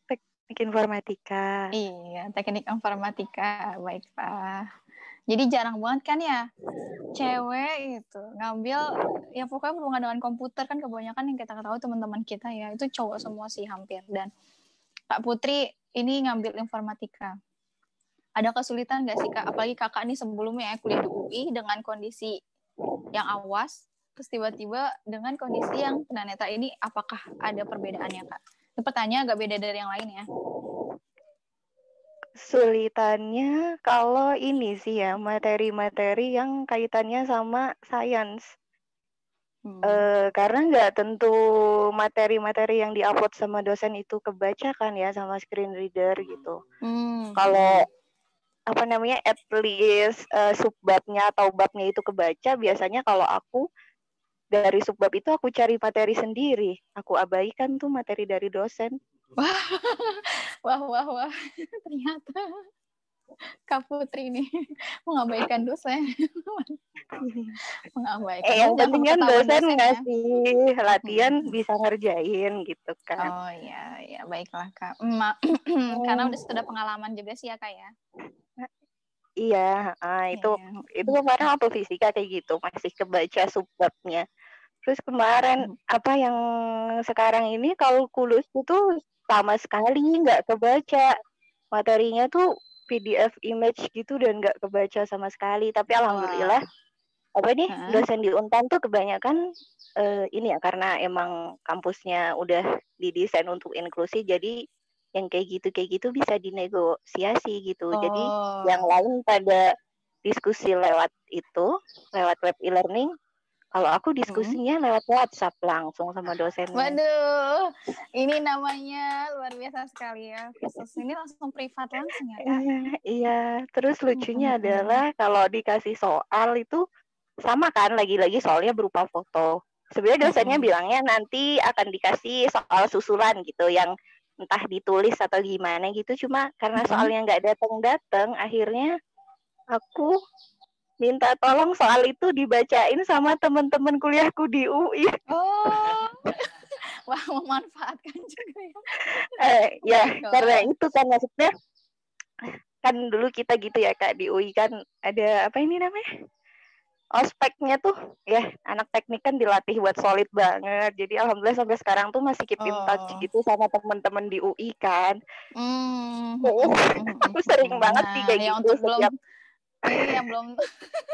Teknik informatika. Iya, teknik informatika. Baiklah. Jadi jarang banget kan ya cewek itu ngambil ya pokoknya berhubungan dengan komputer kan kebanyakan yang kita tahu teman-teman kita ya itu cowok semua sih hampir dan Kak Putri ini ngambil informatika. Ada kesulitan nggak sih Kak? Apalagi Kakak nih sebelumnya ya kuliah di UI dengan kondisi yang awas terus tiba-tiba dengan kondisi yang tunanetra ini apakah ada perbedaannya Kak? Itu pertanyaan agak beda dari yang lain ya. Sulitannya kalau ini sih ya, materi-materi yang kaitannya sama sains. Eh, karena nggak tentu materi-materi yang diupload sama dosen itu kebaca kan ya sama screen reader gitu. Hmm. Kalau apa namanya at least eh, subbabnya atau babnya itu kebaca, biasanya kalau aku dari subbab itu aku cari materi sendiri. Aku abaikan tuh materi dari dosen. Wah, wah, wah. Ternyata Kak Putri ini mengabaikan dosen. mengabaikan. Eh, yang penting kan dosen ya. ngasih latihan bisa ngerjain gitu kan. Oh iya, ya baiklah Kak. Karena udah sudah pengalaman juga sih ya Kak ya. Iya, ah, itu itu kemarin waktu fisika kayak gitu masih kebaca subbabnya. Terus kemarin apa yang sekarang ini kalkulus itu sama sekali nggak kebaca. Materinya tuh PDF image gitu dan nggak kebaca sama sekali. Tapi alhamdulillah apa nih dosen di Untan tuh kebanyakan eh, ini ya karena emang kampusnya udah didesain untuk inklusi jadi yang kayak gitu kayak gitu bisa dinegosiasi gitu. Jadi Oh. yang lain pada diskusi lewat itu, lewat web e-learning. Kalau aku diskusinya lewat WhatsApp langsung sama dosennya. Waduh, ini namanya luar biasa sekali ya. Khusus ini langsung privat langsung ya Kak. Eh, iya, terus lucunya adalah kalau dikasih soal itu sama kan lagi-lagi soalnya berupa foto. Sebenarnya dosennya bilangnya nanti akan dikasih soal susulan gitu yang entah ditulis atau gimana gitu. Cuma karena soalnya nggak datang-datang, akhirnya aku minta tolong soal itu dibacain sama teman-teman kuliahku di UI. Oh, wah memanfaatkan juga ya. Eh, ya, Baiklah. karena itu kan maksudnya kan dulu kita gitu ya Kak di UI kan ada apa ini namanya? Ospeknya tuh ya anak teknik kan dilatih buat solid banget. Jadi alhamdulillah sampai sekarang tuh masih keep in touch Oh. gitu sama teman-teman di UI kan. Hmm. Aku sering banget sih kayak Nah, yang gitu untuk belum setiap ini yang belum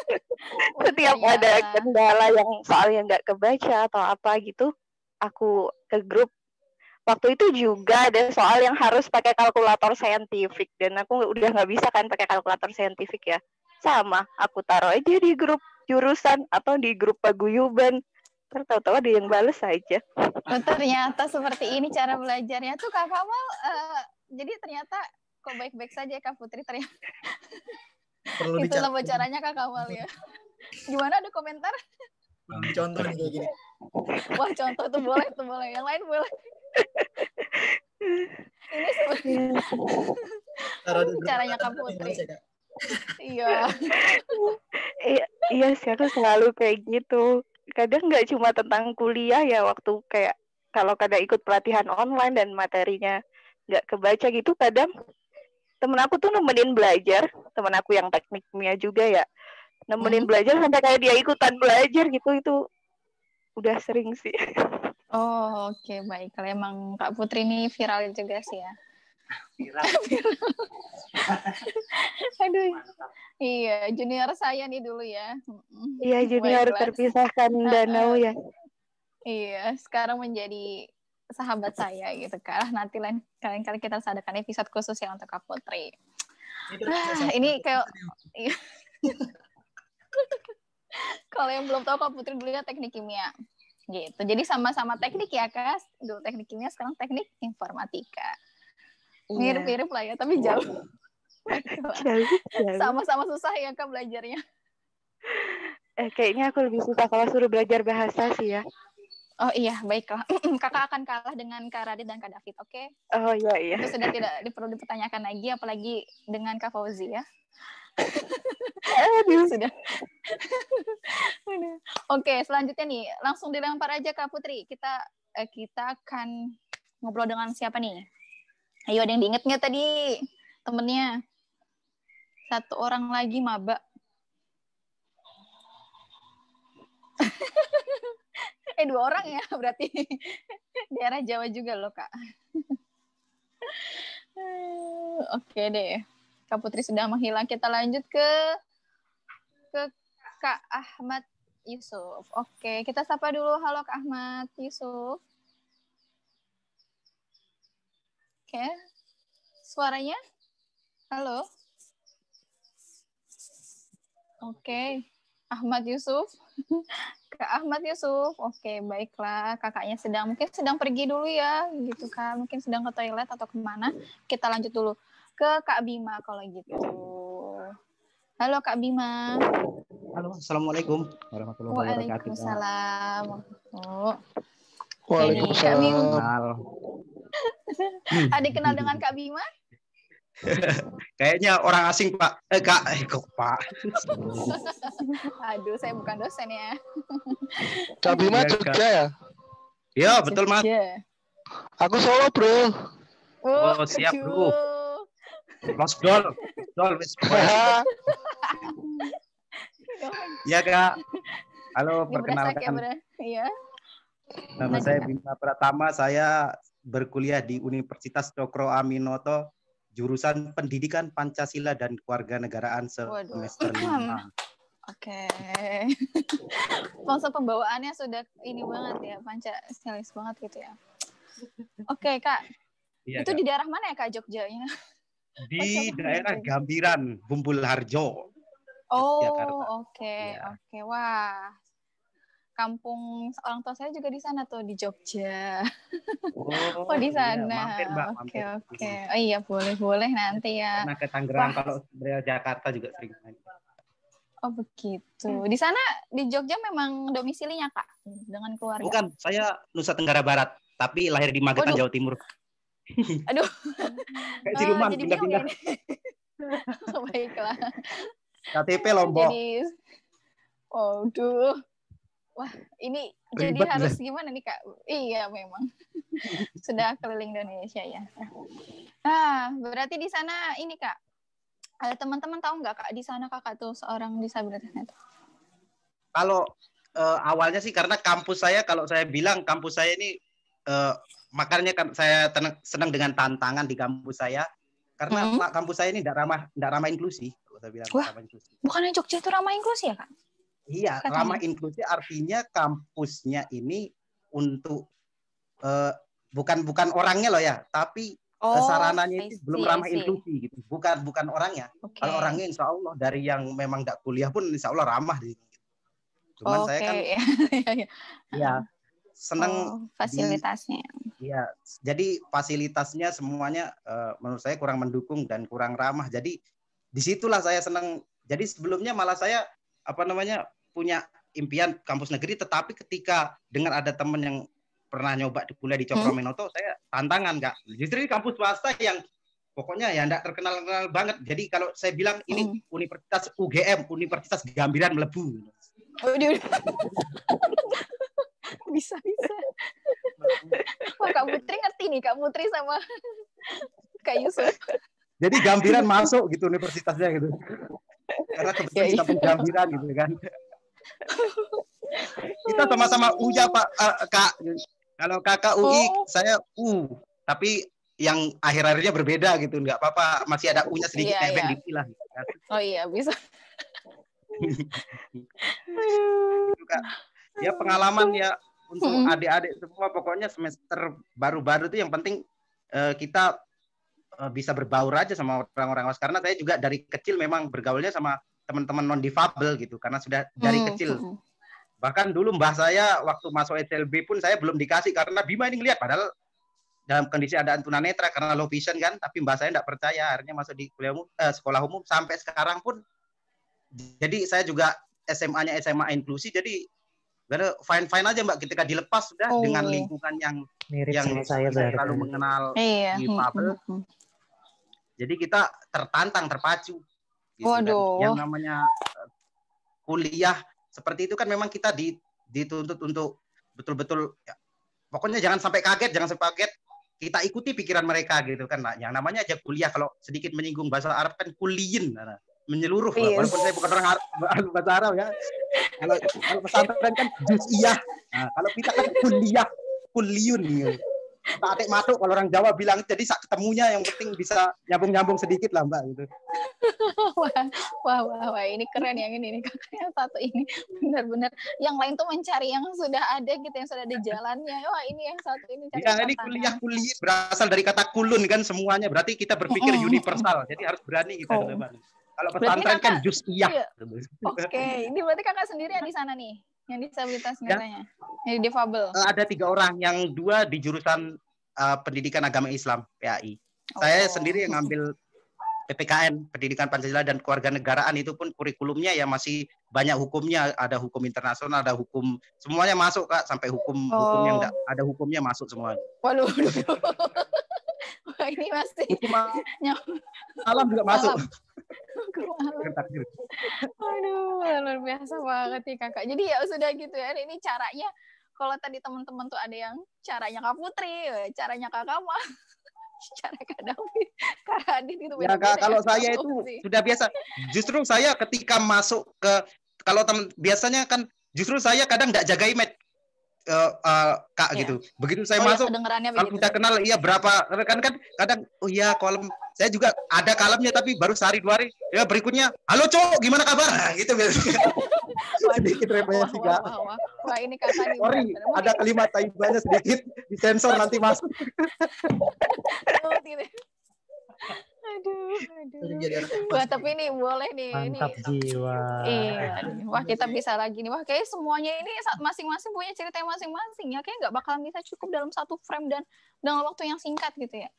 setiap ada kendala yang soalnya nggak kebaca atau apa gitu, aku ke grup. Waktu itu juga ada soal yang harus pakai kalkulator saintifik dan aku udah nggak bisa kan pakai kalkulator saintifik ya. Sama, aku taruh aja di grup jurusan atau di grup paguyuban. Tahu-tahu ada yang bales aja. Oh, ternyata seperti ini cara belajarnya tuh Kak Kamal. eh, jadi ternyata kok baik-baik saja Kak Putri ternyata. Perlu Itulah bocorannya Kak Kamal ya. Gimana ada komentar? Contoh nih kayak gini. Wah contoh tuh boleh tuh boleh. Yang lain boleh. ini sebenarnya grup caranya Kak Putri. Ya. Iya. Iya, iya sih aku selalu kayak gitu. Kadang nggak cuma tentang kuliah ya waktu kayak kalau kadang ikut pelatihan online dan materinya nggak kebaca gitu kadang temen aku tuh nemenin belajar temen aku yang teknik kimia juga ya nemenin belajar sampai kayak dia ikutan belajar gitu itu udah sering sih Oh oke baik. Kalau emang Kak Putri ini viral juga sih ya. Aduh. Iya, junior saya nih dulu ya. Iya, junior terpisahkan danau ya. Iya, sekarang menjadi sahabat saya gitu kan. Nanti lain kalian kali kita harus adakan episode khusus ya untuk Kak Putri. Ah, ini kayak iya. kalau yang belum tahu Kak Putri dulu ya teknik kimia. Gitu. Jadi sama-sama teknik ya, Kak. Dulu teknik kimia, sekarang teknik informatika. Iya. Mirip-mirip lah ya, tapi jauh. Sama-sama susah ya Kak belajarnya. Eh, kayaknya aku lebih susah kalau suruh belajar bahasa sih ya. Oh iya, baiklah. Kakak akan kalah dengan Kak Radit dan Kak David, oke? Oh iya iya. Itu sudah tidak perlu dipertanyakan lagi, apalagi dengan Kak Fauzi ya. Aduh. Sudah. Oke, selanjutnya nih, langsung dilempar aja Kak Putri. Kita eh, kita akan ngobrol dengan siapa nih? Ayo, ada yang diinget nggak tadi temennya? Satu orang lagi maba. eh dua orang ya berarti daerah Jawa juga loh kak. Oke deh, Kak Putri sudah menghilang. Kita lanjut ke ke Kak Ahmad Yusuf. Oke, kita sapa dulu. Halo Kak Ahmad Yusuf. Oke, suaranya? Halo. Oke, Ahmad Yusuf. Kak Ahmad Yusuf. Oke, baiklah. Kakaknya sedang mungkin sedang pergi dulu ya, gitu kan. Mungkin sedang ke toilet atau ke mana. Kita lanjut dulu ke Kak Bima kalau gitu. Halo Kak Bima. Halo, assalamualaikum warahmatullahi wabarakatuh. Waalaikumsalam. Oh. Waalaikumsalam. Ada kenal dengan Kak Bima? Kayaknya orang asing Pak. Eh Kak, eh kok Pak. Aduh, saya bukan dosen ya. Kak Bima Iya, Kak. Jogja ya? Iya betul Mas. Aku Solo bro. Oh, Oh, siap. Bro. Los Dol, Dol wis. Ya Kak. Halo, ya, perkenalkan. Iya. Nama saya Bima Pratama. Saya berkuliah di Universitas Cokro Aminoto, jurusan Pendidikan Pancasila dan Kewarganegaraan Waduh. semester 5. Oke. Langsung pembawaannya sudah ini banget ya, pancasilis banget gitu ya. Oke, Kak. Iya, itu Kak. di daerah mana ya, Kak, Jogjanya? Di daerah Gambiran, Bumbul Harjo. Oh, oke, Iya. oke. Wah. Kampung orang tua saya juga di sana tuh di Jogja. Oh, Oh, di iya, sana. mampir, Mbak, Oke, mampir. oke. Oh iya, boleh, boleh nanti ya. Pernah ke Tangerang, Wah. kalau dari Jakarta juga sering main. Oh, begitu. Di sana di Jogja memang domisilinya, Kak, dengan keluarga. Bukan, saya Nusa Tenggara Barat, tapi lahir di Magetan, Waduh. Jawa Timur. Aduh. Kayak siluman, jadi bingung pindah-pindah. Baiklah. KTP Lombok. Jadi, waduh. Wah, ini jadi Ribet, harus Bel. gimana nih, Kak? Iya, memang. Sudah keliling Indonesia ya. Ah, berarti di sana ini, Kak. Ada teman-teman tahu nggak, Kak, di sana Kakak tuh seorang disabilitas netra? Kalau eh, awalnya sih karena kampus saya, kalau saya bilang kampus saya ini, eh, makanya kan saya tenang- senang dengan tantangan di kampus saya, karena Hmm. Pak kampus saya ini tidak ramah, tidak ramah inklusi. Kalau saya bilang Wah. ramah inklusi. Bukannya Jogja itu ramah inklusi ya, Kak? Iya, Katanya. ramah inklusi artinya kampusnya ini untuk eh, bukan bukan orangnya loh ya, tapi eh, Oh, sarananya itu belum see, ramah inklusi gitu. Bukan bukan orangnya. Oke. Kalau orangnya insya Allah dari yang memang tidak kuliah pun insya Allah ramah di sini. Cuman Oke, saya kan ya seneng Oh, fasilitasnya. Iya, jadi fasilitasnya semuanya eh, menurut saya kurang mendukung dan kurang ramah. Jadi di situlah saya senang. Jadi sebelumnya malah saya apa namanya punya impian kampus negeri, tetapi ketika dengar ada teman yang pernah nyoba di kuliah di Cokro Hmm? Menoto, saya tantangan kak. Justru ini kampus swasta yang pokoknya ya enggak terkenal kenal banget. Jadi kalau saya bilang Hmm. ini Universitas UGM, Universitas Gambiran Melebu. Waduh. bisa bisa. Wah Kak Putri ngerti nih Kak Putri sama Kak Yusuf. Jadi Gambiran masuk gitu universitasnya gitu. Karena kebetulan Ya, kita iya. Gambiran gitu kan. Kita sama-sama U ya Pak eh, Kak. Kalau Kakak UI, Oh. saya U. Tapi yang akhir-akhirnya berbeda gitu nggak apa-apa masih ada punya sedikit Iya, efek iya. dikit lah gitu kan. Oh iya, bisa. Gitu, Kak. ya pengalaman ya untuk adik-adik semua pokoknya semester baru-baru itu yang penting eh, kita bisa berbaur aja sama orang-orang awas karena saya juga dari kecil memang bergaulnya sama teman-teman non difabel gitu. Karena sudah dari Hmm, kecil. hmm. bahkan dulu mbah saya waktu masuk SLB pun saya belum dikasih. Karena Bima ini ngeliat padahal dalam kondisi ada tunanetra karena low vision kan. Tapi mbah saya tidak percaya. Akhirnya masuk di kuliah umum eh, sekolah umum. Sampai sekarang pun jadi saya juga SMA-nya SMA inklusi. Jadi fine fine aja mbak. Ketika dilepas sudah Oh. dengan lingkungan yang Mirip yang saya selalu mengenal Iya. di hmm, Fabel hmm, hmm. Jadi kita tertantang terpacu gitu kan. Waduh. yang namanya eh, kuliah seperti itu kan memang kita di, dituntut untuk betul-betul ya, pokoknya jangan sampai kaget jangan sampai kaget kita ikuti pikiran mereka gitu kan nah, yang namanya aja kuliah kalau sedikit menyinggung bahasa Arab kan kuliin nah, menyeluruh lah. Yes. walaupun saya bukan orang Arab, bahasa Arab ya kalau kalau pesantren kan juz'iyah nah, kalau kita kan kuliah kuliun gitu. Tak atik matuk kalau orang Jawa bilang jadi sak ketemunya yang penting bisa nyambung-nyambung sedikit lah mbak gitu. wah, wah, wah, wah, ini keren yang ini nih kakak yang satu ini benar-benar. Yang lain tuh mencari yang sudah ada gitu, yang sudah ada jalannya. Wah, ini yang satu ini cari Ya ini tantangan. kuliah kuliah berasal dari kata kulun kan semuanya berarti kita berpikir Mm-mm. universal jadi harus berani kita Oh. ke depan. Kalau pesantren kan jus iya. iya. Oke, ini berarti kakak sendiri di sana nih, yang disabilitas Ya. katanya, yang difabel. Eh, ada tiga orang yang dua di jurusan eh, pendidikan agama Islam PAI. Saya Oh. sendiri yang ngambil PPKN Pendidikan Pancasila dan Kewarganegaraan itu pun kurikulumnya ya masih banyak hukumnya ada hukum internasional ada hukum semuanya masuk kak sampai hukum hukum yang Oh. nggak ada hukumnya masuk semua. Waduh, waduh. Wah, ini masih nyam- Alam juga masuk. Hukum. Aduh, luar biasa banget nih kakak. Jadi ya sudah gitu ya. Ini caranya kalau tadi teman-teman tuh ada yang caranya Kak Putri, caranya Kak Kama, cara Kak David, Kak Adit itu Ya kak, kalau ya. saya itu sudah biasa. Justru saya ketika masuk ke kalau teman biasanya kan justru saya kadang tidak jaga image eh, eh, kak Iya. gitu. Begitu saya Oh, ya, masuk kalau kita kenal iya berapa kan kan kadang oh iya kolom saya juga ada kalemnya tapi baru sehari dua hari ya berikutnya halo cowok gimana kabar nah, gitu biasanya sedikit referensi kak wah, wah. Wah, ini nih. sorry ada kalimat taibanya sedikit disensor nanti masuk. Aduh, aduh. Wah, tapi ini boleh nih. Mantap ini. jiwa. Iya, wah kita bisa lagi nih. Wah, kayaknya semuanya ini masing-masing punya cerita masing-masing ya. Kayak nggak bakalan bisa cukup dalam satu frame dan dalam waktu yang singkat gitu ya.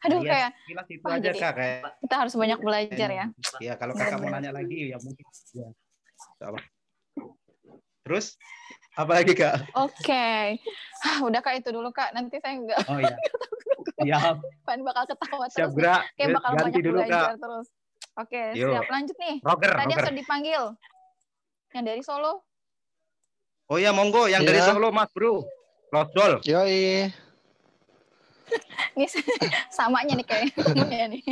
Aduh, Iya, kayak sekilas itu wah, aja jadi kak kayak kita harus banyak belajar ya. ya kalau kakak mau nanya lagi ya mungkin ya terus apa lagi kak Oke, Hah, udah kak itu dulu kak. Nanti saya nggak oh iya siap Pan bakal ketawa siap terus. gerak Kayak bakal ganti banyak dulu belajar kak terus. Oke, Yuk. siap. Lanjut nih. Roger, Tadi yang Roger. sudah dipanggil. Yang dari Solo. oh iya monggo yang dari Iya. Solo mas bro Losdol Yoi. Ini samanya nih kayaknya nih.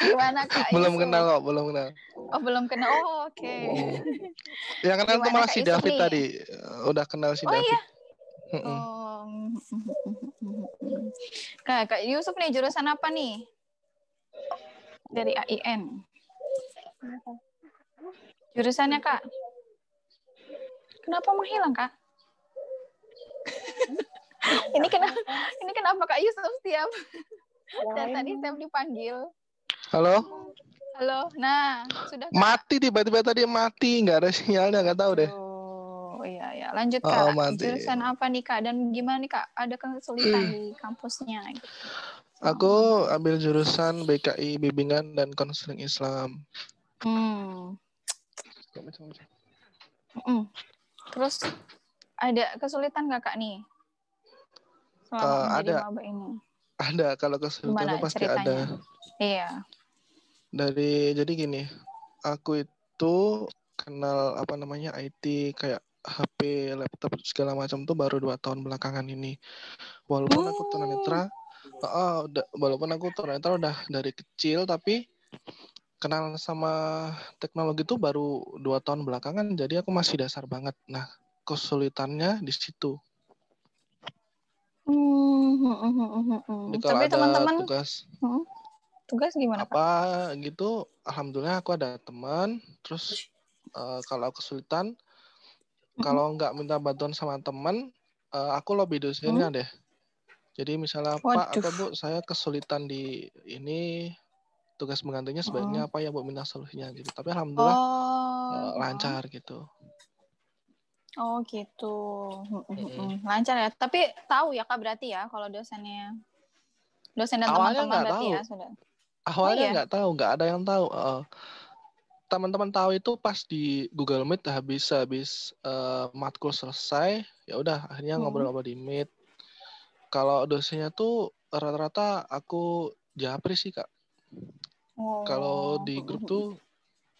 Gimana kak? belum kenal kok, belum kenal. Oh belum kenal. Oh, oke. Yang kenal tuh Gimana, malah si David nih? tadi. Udah kenal si Oh David. iya. Oh. Kak, Kak Yusuf nih jurusan apa nih? Dari AIN. Jurusannya Kak? Kenapa menghilang Kak? ini kenapa? Ini kenapa Kak Yusuf setiap dan tadi setiap dipanggil? Halo? Halo. Nah, sudah Kak? Mati tiba-tiba tadi mati, nggak ada sinyalnya, nggak tahu deh. Oh iya ya, lanjut Oh, Kak. mati. Jurusan apa nih Kak? Dan gimana nih Kak? Ada kesulitan di kampusnya? Gitu. Aku ambil jurusan BKI Bimbingan dan Konseling Islam. Hmm. Mm. Terus ada kesulitan nggak Kak nih? Selama menjadi ada. maba ini. Ada kalau kesulitan Gimana pasti ceritanya? ada. Iya. Dari jadi gini, aku itu kenal apa namanya IT kayak HP, laptop segala macam tuh baru dua tahun belakangan ini. Walaupun aku tunanetra, oh, udah, walaupun aku tunanetra udah dari kecil tapi kenal sama teknologi itu baru dua tahun belakangan, jadi aku masih dasar banget. Nah, kesulitannya di situ. Hmm, hmm, hmm. Jadi kalau Tapi ada teman-teman tugas hmm, tugas gimana apa gitu, alhamdulillah aku ada teman. Terus eh, kalau aku kesulitan, kalau nggak minta bantuan sama teman, eh, aku lobby dosennya deh. Jadi misalnya Pak atau Bu, saya kesulitan di ini tugas menggantinya sebaiknya apa ya Bu minta solusinya gitu. Tapi alhamdulillah eh, Oh, lancar gitu. oh gitu. Hmm, hmm, hmm. Lancar ya. Tapi tahu ya Kak berarti ya kalau dosennya dosen dan teman-teman berarti tahu. ya sudah. Awalnya iya? nggak tahu, nggak ada yang tahu. Eh, teman-teman tahu itu pas di Google Meet habis habis eh, matkul selesai, ya udah akhirnya Hmm. ngobrol-ngobrol di Meet. Kalau dosennya tuh rata-rata aku japri sih kak. Kalau di Oh, grup tuh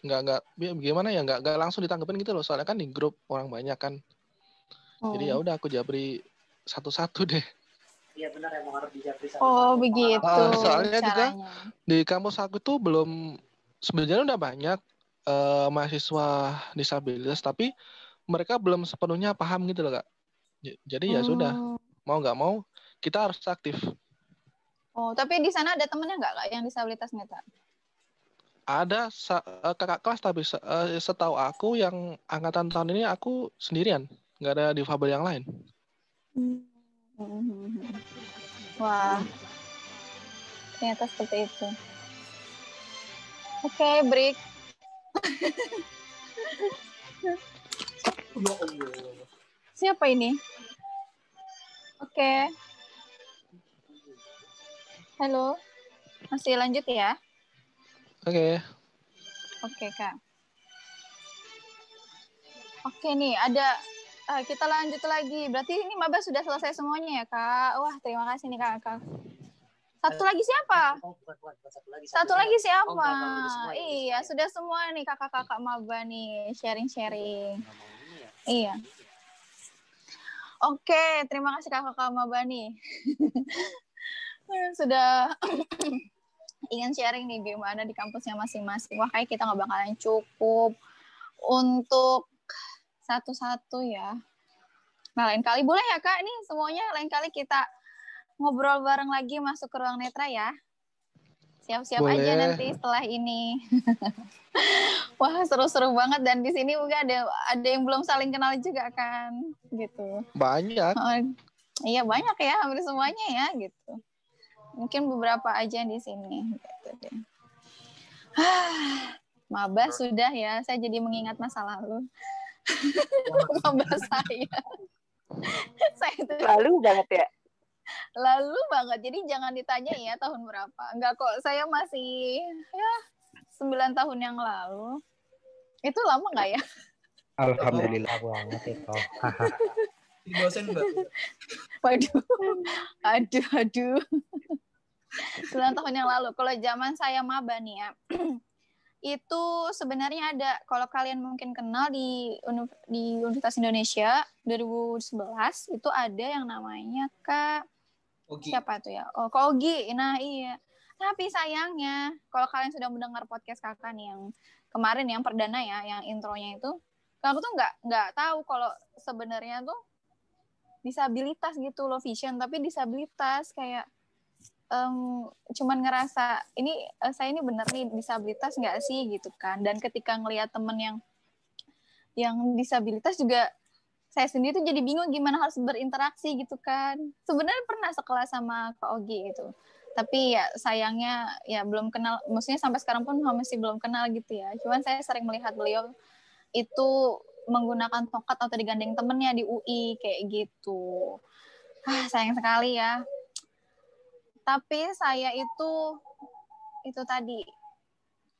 nggak nggak bi- gimana ya nggak nggak langsung ditanggepin gitu loh. Soalnya kan di grup orang banyak kan. Jadi ya Hmm. udah aku japri satu-satu deh. Iya benar emang harus dijapri satu. Oh begitu Ah, soalnya juga di kampus aku tuh belum sebenarnya udah banyak eh, mahasiswa disabilitas tapi mereka belum sepenuhnya paham gitu loh kak. Jadi ya sudah Hmm. mau nggak mau kita harus aktif. Oh tapi di sana ada temennya nggak Kak yang disabilitas nih Kak? Ada eh, kakak kelas tapi eh, setahu aku yang angkatan tahun ini aku sendirian, nggak ada difabel yang lain. Hmm. Wah ternyata seperti itu. Oke break. Siapa ini? Oke. Halo. Masih lanjut ya? Oke. Oke, Kak. Oke nih, ada eh, kita lanjut lagi. Berarti ini maba sudah selesai semuanya ya, Kak. Wah, terima kasih nih, Kak. Satu lagi siapa? Oh, bukan, bukan, bukan satu lagi. Satu lagi siapa? Oh, enggak, enggak, udah semua, udah iya, sudah semua nih kakak-kakak maba nih sharing-sharing. Iya. Oke, terima kasih kakak-kakak maba nih. sudah ingin sharing nih gimana di kampusnya masing-masing. Wah, kayak kita nggak bakalan cukup untuk satu-satu ya. Nah, lain kali boleh ya Kak, nih semuanya lain kali kita ngobrol bareng lagi masuk ke ruang netra ya. Siap-siap aja nanti setelah ini. Wah, seru-seru banget dan di sini juga ada ada yang belum saling kenal juga kan, gitu. Banyak. Oh, iya banyak ya, hampir semuanya ya gitu. Mungkin beberapa aja di sini gitu deh. Maba sudah ya, saya jadi mengingat masa lalu. Maba saya. saya itu Lalu banget ya. Lalu banget. Jadi jangan ditanya ya tahun berapa. Enggak kok, saya masih ya 9 tahun yang lalu. Itu lama nggak ya? Alhamdulillah banget itu. Dosen mbak. Waduh, aduh, aduh. 9 tahun yang lalu. Kalau zaman saya maba nih ya, itu sebenarnya ada. Kalau kalian mungkin kenal di di Universitas Indonesia 2011 itu ada yang namanya Kak Ogi. siapa tuh ya? Oh, Kak Ogi. Nah, iya. Tapi sayangnya, kalau kalian sudah mendengar podcast kakak nih yang kemarin yang perdana ya, yang intronya itu, aku tuh nggak nggak tahu kalau sebenarnya tuh disabilitas gitu loh vision, tapi disabilitas kayak em, cuman ngerasa ini eh, saya ini bener nih disabilitas nggak sih gitu kan? Dan ketika ngelihat temen yang yang disabilitas juga saya sendiri tuh jadi bingung gimana harus berinteraksi gitu kan. Sebenarnya pernah sekelas sama Kak Ogi gitu. Tapi ya sayangnya ya belum kenal, maksudnya sampai sekarang pun masih belum kenal gitu ya. Cuman saya sering melihat beliau itu menggunakan tongkat atau digandeng temennya di UI kayak gitu. Ah, sayang sekali ya. Tapi saya itu itu tadi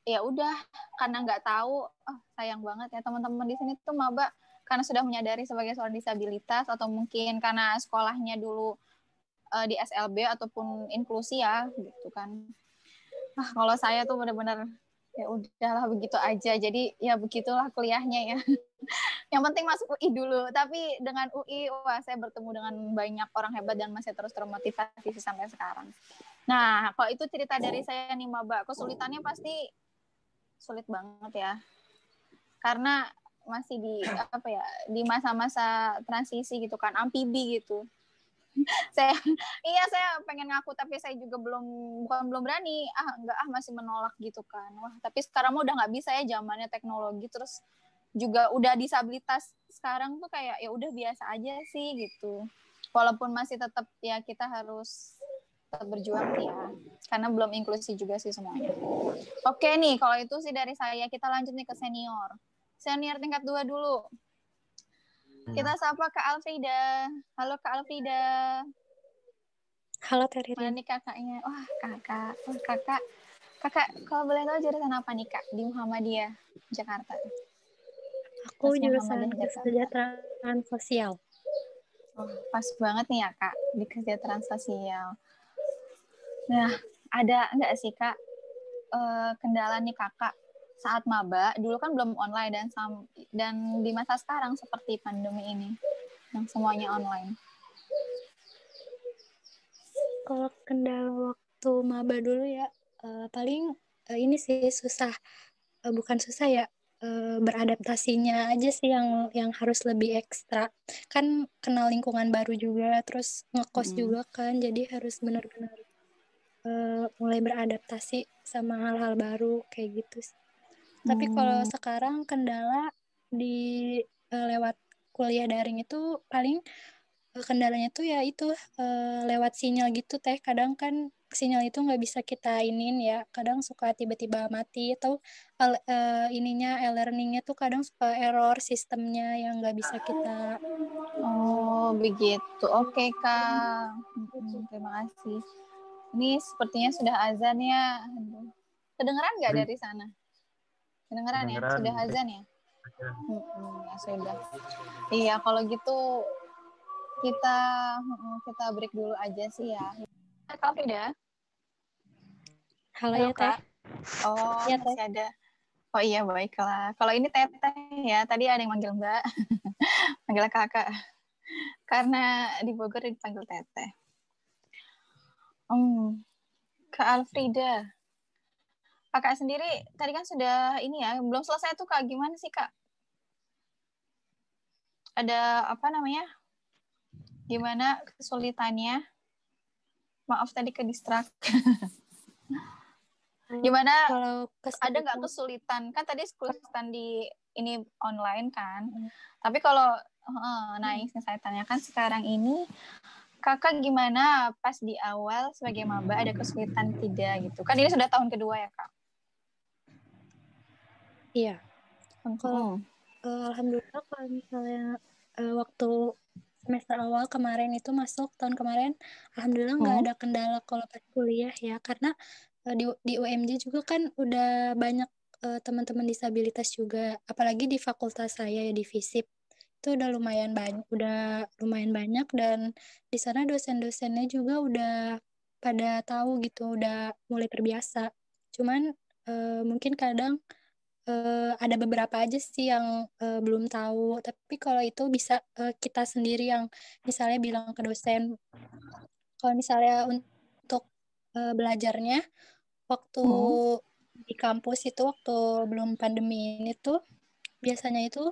ya udah karena nggak tahu oh, sayang banget ya teman-teman di sini tuh maba karena sudah menyadari sebagai seorang disabilitas atau mungkin karena sekolahnya dulu eh, di SLB ataupun inklusi ya gitu kan. Ah kalau saya tuh benar-benar ya udahlah begitu aja. Jadi ya begitulah kuliahnya ya. Yang penting masuk UI dulu. Tapi dengan UI wah saya bertemu dengan banyak orang hebat dan masih terus termotivasi sampai sekarang. Nah kalau itu cerita dari saya nih maba kesulitannya pasti sulit banget ya. Karena masih di apa ya di masa-masa transisi gitu kan amfibi gitu. Saya iya saya pengen ngaku tapi saya juga belum bukan belum berani. Ah enggak ah masih menolak gitu kan. Wah tapi sekarang mah udah nggak bisa ya zamannya teknologi terus juga udah disabilitas. Sekarang tuh kayak ya udah biasa aja sih gitu. Walaupun masih tetap ya kita harus tetap berjuang ya. Karena belum inklusi juga sih semuanya. Oke nih kalau itu sih dari saya. Kita lanjut nih ke senior senior tingkat dua dulu kita sapa Kak Alfrida. Halo Kak Alfrida. Halo Terry. Mana nih kakaknya? Wah kakak. Wah kakak. Kakak, kalau boleh tahu jurusan apa nih kak di Muhammadiyah Jakarta? Aku jurusan kesejahteraan sosial. Oh, pas banget nih ya kak di kesejahteraan sosial. Nah, ada nggak sih kak eh, kendala nih kakak saat maba? Dulu kan belum online dan sam- dan di masa sekarang seperti pandemi ini yang semuanya online. Kalau kendala waktu maba dulu ya, eh, paling eh, ini sih susah, Eh, bukan susah ya, beradaptasinya aja sih yang yang harus lebih ekstra. Kan kenal lingkungan baru juga, terus ngekos Mm. juga kan, jadi harus benar-benar eh, mulai beradaptasi sama hal-hal baru kayak gitu sih. Tapi kalau Hmm. sekarang kendala di eh, lewat kuliah daring itu paling eh, kendalanya tuh ya itu eh, lewat sinyal gitu teh. Kadang kan sinyal itu nggak bisa kita inin ya. Kadang suka tiba-tiba mati atau eh, ininya e-learningnya tuh kadang suka error sistemnya yang nggak bisa kita. Oh, begitu. Oke, Kak. Mm-mm, terima kasih. Ini sepertinya sudah azan ya. Aduh. Kedengeran nggak dari sana? Kedengeran ya? Sudah azan ya? Mm-mm, ya sudah. Iya, kalau gitu kita kita break dulu aja sih ya. Kak Frida? Halo, Halo, ya teh. Kak. Oh, Teh. masih ada. Oh iya, baiklah. Kalau ini Teteh ya, tadi ada yang manggil Mbak. manggil Kakak. Karena di Bogor dipanggil Teteh. Hmm. Kak Alfrida. Kakak sendiri tadi kan sudah ini ya, belum selesai tuh Kak. Gimana sih Kak? Ada apa namanya? Gimana kesulitannya? Maaf tadi ke distrak. Gimana? Kalau ada nggak kesulitan? Kan tadi kesulitan di ini online kan. Tapi kalau eh, nah yang saya tanyakan sekarang ini kakak gimana pas di awal sebagai maba ada kesulitan tidak gitu? Kan ini sudah tahun kedua ya kak. Iya. Hmm. Kalau eh, alhamdulillah kalau misalnya eh, waktu semester awal kemarin itu masuk tahun kemarin, alhamdulillah nggak Hmm. ada kendala kalau pas kuliah ya karena eh, di di UMJ juga kan udah banyak eh, teman-teman disabilitas juga, apalagi di fakultas saya ya di FISIP itu udah lumayan banyak, udah lumayan banyak dan di sana dosen-dosennya juga udah pada tahu gitu, udah mulai terbiasa. Cuman eh, mungkin kadang eh, ada beberapa aja sih yang eh, belum tahu. Tapi kalau itu bisa eh, kita sendiri yang misalnya bilang ke dosen. Kalau misalnya untuk eh, belajarnya waktu di kampus itu waktu belum pandemi ini tuh biasanya itu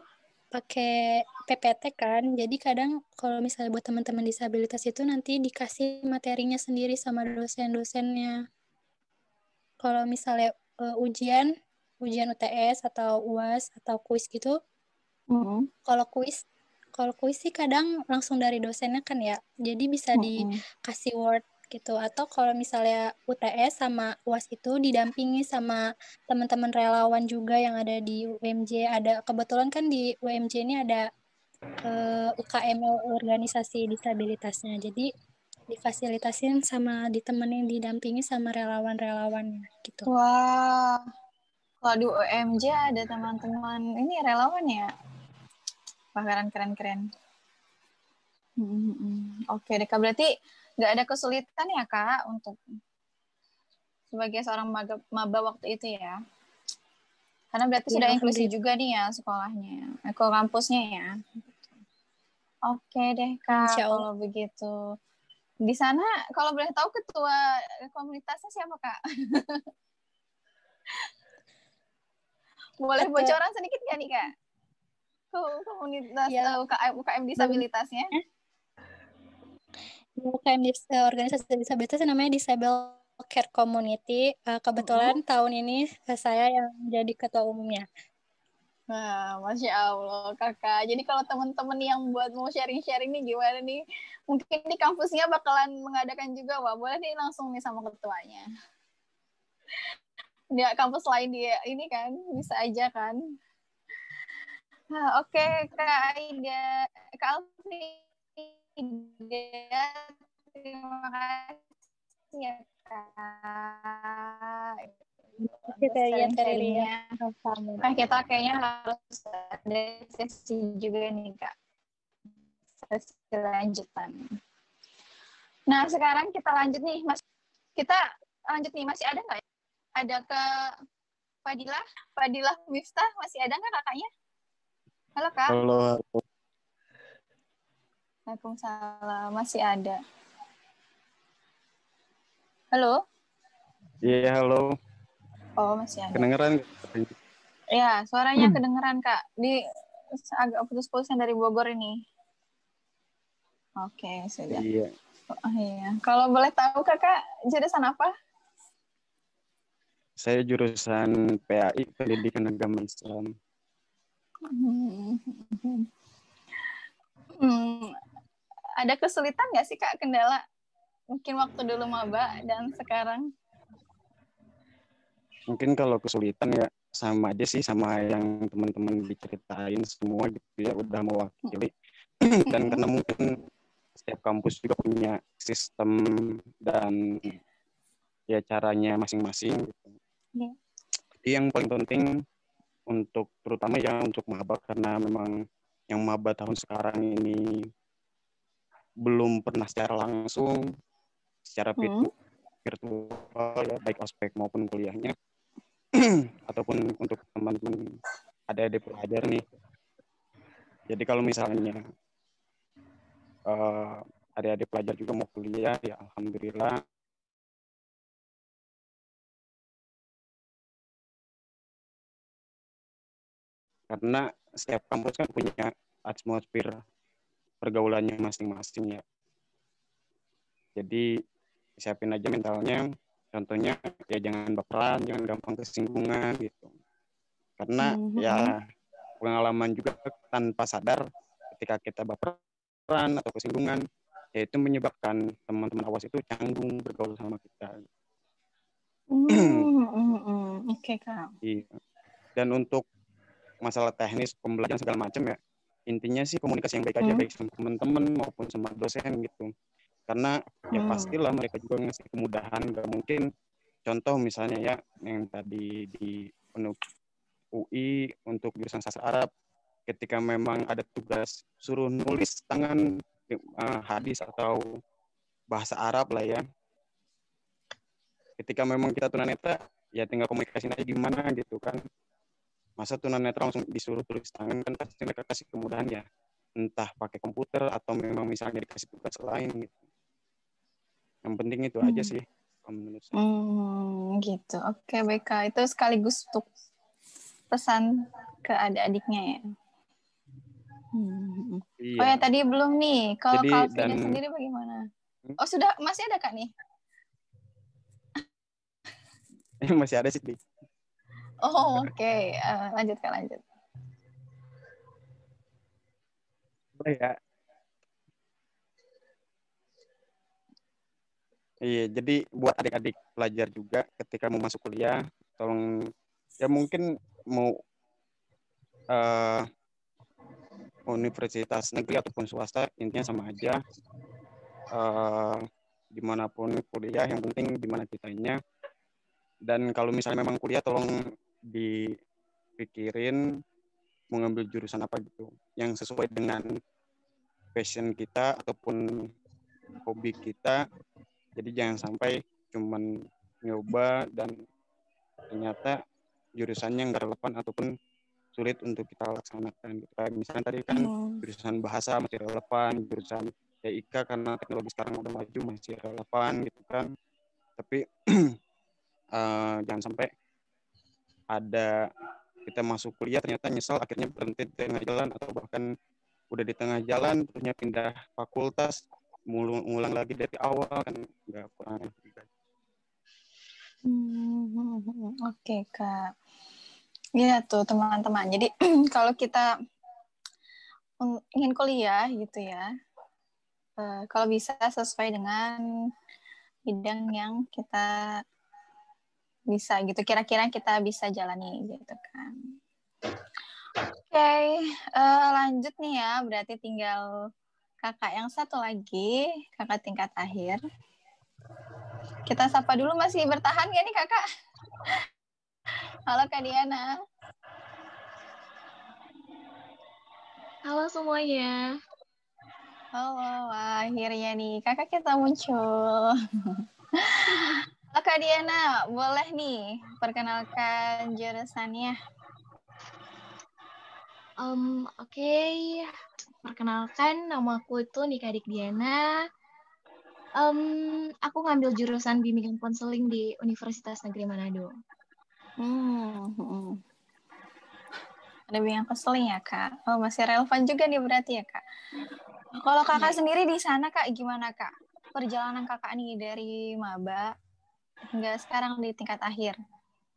pakai PPT kan. Jadi kadang kalau misalnya buat teman-teman disabilitas itu nanti dikasih materinya sendiri sama dosen-dosennya. Kalau misalnya eh, ujian ujian UTS atau UAS atau kuis gitu. Kalau kuis, kalau kuis sih kadang langsung dari dosennya kan ya. Jadi bisa dikasih word gitu. Atau kalau misalnya UTS sama UAS itu didampingi sama teman-teman relawan juga yang ada di UMJ. Ada kebetulan kan di UMJ ini ada eh, UKM organisasi disabilitasnya. Jadi difasilitasin sama ditemenin didampingi sama relawan-relawannya gitu. Wah, kalau di UMJ ada teman-teman ini relawan ya. Wah keren keren keren. Hmm, Oke deh kak berarti nggak ada kesulitan ya kak untuk sebagai seorang maga- maba waktu itu ya. Karena berarti Ya, sudah inklusi juga nih ya sekolahnya, eh, ke kampusnya ya. Oke deh kak kalau begitu. Di sana kalau boleh tahu ketua komunitasnya siapa kak? Boleh bocoran sedikit gak nih kak? Komunitas Ya. eh, UKM, UKM disabilitasnya? UKM eh, organisasi disabilitas namanya Disable Care Community. Eh, kebetulan tahun ini saya yang jadi ketua umumnya. Nah, Masya Allah, kakak. Jadi kalau teman-teman yang buat mau sharing-sharing nih gimana nih? Mungkin di kampusnya bakalan mengadakan juga, Wah. Boleh nih langsung nih sama ketuanya. Di kampus lain dia ini kan, bisa aja kan. Nah, Oke, Kak Aida. Kak Alfi. Terima kasih ya, Kak. Kita lihat. Nah, kita kayaknya harus ada sesi juga nih, Kak. Sesi lanjutan. Nah, sekarang kita lanjut nih, Mas. Kita lanjut nih, masih ada nggak ya? Ada ke Fadilah? Fadilah Miftah, masih ada nggak kakaknya? Halo, Kak. Halo. Waalaikumsalam, masih ada. Halo? Iya, halo. Oh, masih ada. Kedengeran? Ya, suaranya kedengeran, Kak. Di agak putus-putus yang dari Bogor ini. Oke, sudah. Iya. Oh, iya. Kalau boleh tahu, Kakak, jurusan apa? Saya jurusan PAI, Pendidikan Agama Islam. Hmm. Hmm. Ada kesulitan nggak sih, Kak, kendala? Mungkin waktu dulu maba dan sekarang? Mungkin kalau kesulitan ya sama aja sih sama yang teman-teman diceritain semua gitu ya udah mewakili. Dan karena mungkin setiap kampus juga punya sistem dan ya caranya masing-masing gitu. Iya. Jadi yang paling penting untuk terutama ya untuk maba karena memang yang maba tahun sekarang ini belum pernah secara langsung secara virtu- virtual ya baik ospek maupun kuliahnya ataupun untuk teman-teman ada adik pelajar nih jadi kalau misalnya eh, adik-adik pelajar juga mau kuliah ya alhamdulillah karena setiap kampus kan punya atmosfer pergaulannya masing-masing ya. Jadi siapin aja mentalnya. Contohnya ya jangan baperan, jangan gampang kesinggungan gitu. Karena Mhm. ya pengalaman juga tanpa sadar ketika kita baperan atau kesinggungan ya itu menyebabkan teman-teman awas itu canggung bergaul sama kita. Hmm, hmm, hmm. Oke, Kak. Iya. Dan untuk masalah teknis pembelajaran segala macam ya. Intinya sih komunikasi yang baik aja Hmm. baik sama teman-teman maupun sama dosen gitu. Karena ya Hmm. pastilah mereka juga ngasih kemudahan nggak mungkin. Contoh misalnya ya yang tadi di penuh UI untuk jurusan sastra Arab ketika memang ada tugas suruh nulis tangan eh, hadis atau bahasa Arab lah ya. Ketika memang kita tunanetra ya tinggal komunikasi aja gimana gitu kan masa tunanetra langsung disuruh tulis tangan kan pasti mereka kasih kemudahan ya entah pakai komputer atau memang misalnya dikasih tugas lain gitu yang penting itu aja Hmm. sih kalau menurut saya Hmm, gitu. Oke, baik, Kak. Itu sekaligus untuk pesan ke adik-adiknya ya. Hmm. Iya. Oh ya, tadi belum nih. Kalau dan- sendiri bagaimana? Hmm? Oh, sudah masih ada Kak nih? masih ada sih. Oh, oke. Eh, lanjut Kak, lanjut. Boleh ya Iya, jadi buat adik-adik pelajar juga ketika mau masuk kuliah, tolong ya mungkin mau eh, universitas negeri ataupun swasta intinya sama aja. Eh, di mana pun kuliah, yang penting di mana kitanya. Dan kalau misalnya memang kuliah, tolong dipikirin mau ngambil jurusan apa gitu, yang sesuai dengan passion kita ataupun hobi kita jadi jangan sampai cuman nyoba dan ternyata jurusannya nggak relevan ataupun sulit untuk kita laksanakan gitu. Kayak misalnya tadi kan Hmm. jurusan bahasa masih relevan, jurusan TIK karena teknologi sekarang udah maju masih relevan gitu kan. Tapi eh, jangan sampai ada kita masuk kuliah ternyata nyesel akhirnya berhenti di tengah jalan atau bahkan udah di tengah jalan terusnya pindah fakultas mulu- ngulang lagi dari awal kan nggak kurang juga. Hmm, Oke kak. Iya tuh teman-teman. Jadi kalau kita ingin kuliah gitu ya, eh, kalau bisa sesuai dengan bidang yang kita bisa gitu. Kira-kira kita bisa jalani gitu kan. Oke, eh, lanjut nih ya. Berarti tinggal kakak yang satu lagi, kakak tingkat akhir. Kita sapa dulu masih bertahan ya nih kakak? Halo Kak Diana. Halo semuanya. Halo, akhirnya nih kakak kita muncul. Halo Kak Diana, boleh nih perkenalkan jurusannya? Um, Oke, perkenalkan nama aku itu Nika Dik Diana. Um, aku ngambil jurusan bimbingan konseling di Universitas Negeri Manado. Hmm, hmm. Ada bimbingan konseling ya kak? Oh masih relevan juga nih berarti ya kak. Kalau kakak sendiri di sana kak gimana kak? Perjalanan kakak nih dari maba hingga sekarang di tingkat akhir.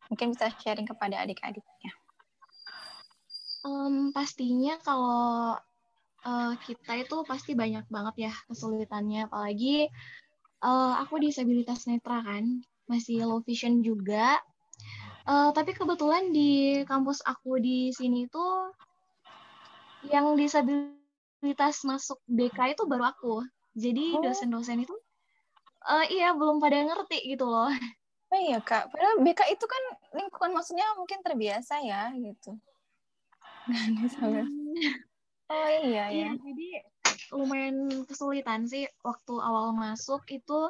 Mungkin bisa sharing kepada adik-adiknya. Um, pastinya kalau uh, kita itu pasti banyak banget ya kesulitannya, apalagi uh, aku disabilitas netra kan, masih low vision juga. Uh, tapi kebetulan di kampus aku di sini tuh yang disabilitas masuk BK itu baru aku. Jadi Oh. dosen-dosen itu uh, iya belum pada ngerti gitu loh. Oh iya kak, padahal BK itu kan lingkungan maksudnya mungkin terbiasa ya gitu. Disabilitas. Oh iya ya. Iya, jadi lumayan kesulitan sih waktu awal masuk itu.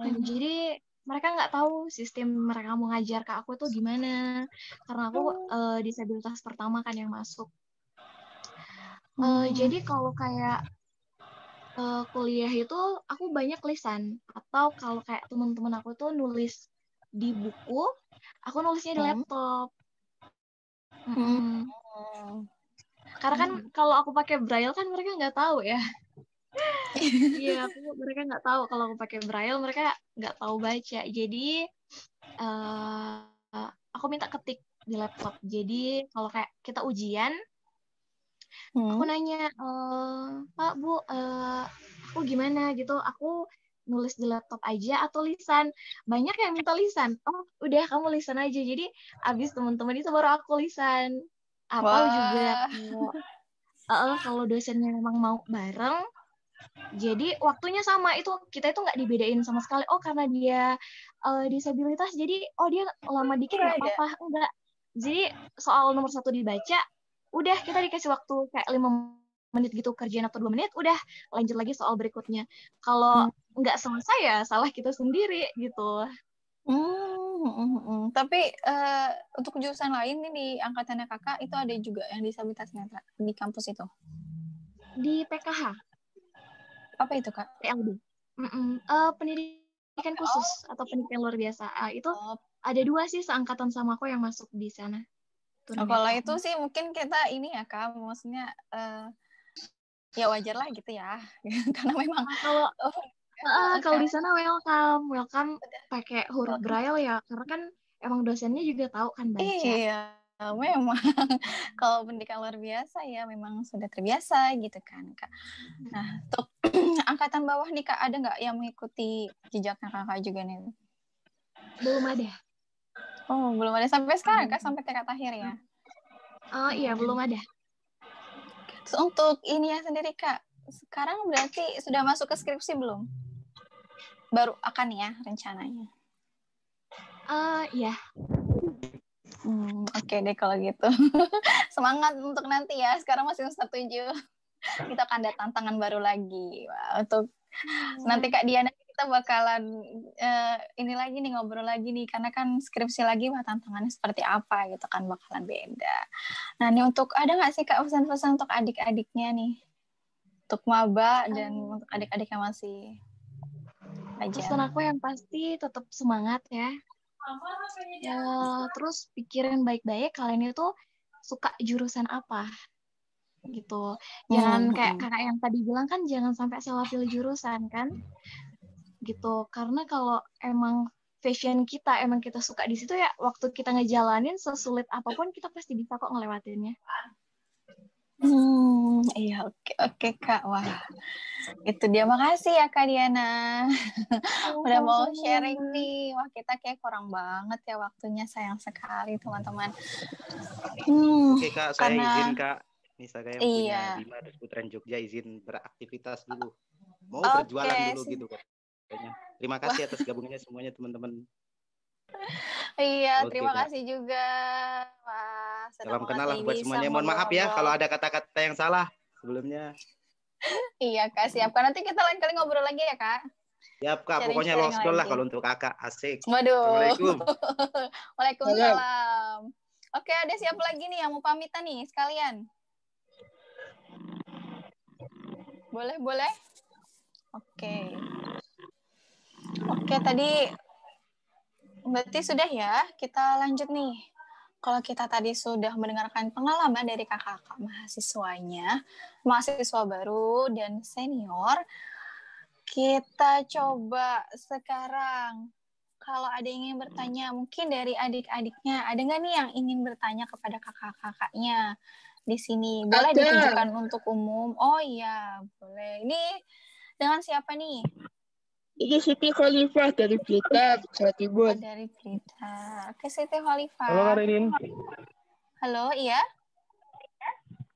eh, jadi mereka nggak tahu sistem mereka mau ngajar ke aku tuh gimana. Karena aku eh, disabilitas pertama kan yang masuk. Eh, Hmm. jadi kalau kayak eh, kuliah itu aku banyak lisan atau kalau kayak teman-teman aku tuh nulis di buku, aku nulisnya di Hmm. laptop. Hmm. Karena kan kalau aku pakai braille kan mereka nggak tahu ya. Iya, aku mereka nggak tahu kalau aku pakai braille, mereka nggak tahu baca. Jadi eh aku minta ketik di laptop. Jadi kalau kayak kita ujian, aku Hmm. nanya, eh, Pak, Bu, eh, aku gimana gitu? Aku nulis di laptop aja atau lisan? Banyak yang minta lisan. Oh, udah kamu lisan aja. Jadi abis teman-teman itu baru aku lisan. Atau juga Wah. kalau kalau dosennya memang mau bareng, jadi waktunya sama itu kita itu nggak dibedain sama sekali. Oh karena dia eh, disabilitas, jadi oh dia lama dikit nggak ada. apa-apa, enggak. Jadi soal nomor satu dibaca, udah kita dikasih waktu kayak lima menit gitu kerjaan atau dua menit, udah lanjut lagi soal berikutnya. Kalau nggak selesai ya salah kita sendiri gitu. Hmm, hmm, hmm, hmm. Tapi eh, untuk jurusan lain nih di angkatannya kakak itu ada juga yang disabilitas netra di kampus itu. Di PKH, Apa itu kak? PLB. Mm-mm. Eh, pendidikan khusus atau pendidikan luar biasa. Ah, itu ada dua sih seangkatan sama aku yang masuk di sana. Oh, kalau itu sih mungkin kita ini ya kak, maksudnya eh, ya wajar lah gitu ya, karena memang kalau oh, Ah, kalau di sana welcome, welcome pakai huruf braille ya, karena kan emang dosennya juga tahu kan baca. Iya, memang kalau pendidikan luar biasa ya memang sudah terbiasa gitu kan kak. Nah, untuk angkatan bawah nih kak ada nggak yang mengikuti jejaknya kakak juga nih? Belum ada. Oh, belum ada sampai sekarang kak sampai tingkat akhir ya? Oh iya, belum ada. Terus untuk ini ya sendiri kak, sekarang berarti sudah masuk ke skripsi belum? Baru akan ya rencananya. Eh iya. Hmm, Oke deh kalau gitu. Semangat untuk nanti ya. Sekarang masih semester tujuh. Kita akan ada tantangan baru lagi. Wah, untuk nanti Kak Diana kita bakalan eh, ini lagi nih ngobrol lagi nih karena kan skripsi lagi wah tantangannya seperti apa gitu kan bakalan beda. Nah, ini untuk ada nggak sih Kak pesan-pesan untuk adik-adiknya nih? Untuk maba dan untuk adik-adik yang masih Pesan belajar. aku yang pasti tetap semangat ya. Ya, terus pikirin baik-baik kalian itu suka jurusan apa. gitu. Jangan Hmm, kayak hmm. kakak yang tadi bilang kan jangan sampai salah pilih jurusan kan. Gitu. Karena kalau emang fashion kita emang kita suka di situ ya waktu kita ngejalanin sesulit apa pun kita pasti bisa kok ngelewatinnya. Hmm, iya oke oke Kak. Wah. Itu dia makasih ya Kak Diana. Udah mau sharing nih. Wah, kita kayak kurang banget ya waktunya sayang sekali teman-teman. Hmm, Oke kak, saya karena izin kak. Ini saya yang Iya. punya Bima dan Putren Jogja izin beraktivitas dulu. Mau Oke, berjualan dulu gitu kayaknya. Terima kasih atas gabungannya semuanya teman-teman. Iya, Oke, terima kasih juga. Wah, Salam kenal lah buat semuanya. Mohon maaf ya kalau ada kata-kata yang salah sebelumnya. Iya, Kak, siap. Kak, nanti kita lain kali ngobrol lagi ya, Kak. Siap kak, pokoknya Sharing-sharing lost lah kalau untuk kakak. Asik. Waduh. Assalamualaikum. Waalaikumsalam. Oke, ada siapa lagi nih yang mau pamitan nih sekalian? Boleh, boleh? Oke. Oke, tadi berarti sudah ya. Kita lanjut nih. Kalau kita tadi sudah mendengarkan pengalaman dari kakak-kakak mahasiswanya, mahasiswa baru dan senior, kita coba sekarang kalau ada yang ingin bertanya, mungkin dari adik-adiknya, ada nggak nih yang ingin bertanya kepada kakak-kakaknya di sini? Boleh Ada. ditujukan untuk umum? Oh iya, boleh. Ini dengan siapa nih? Ini Siti Khalifah dari Blitar, Jawa Timur. Oh, dari Blitar. Oke, Siti Khalifah. Halo Kak Ridin. Halo, iya?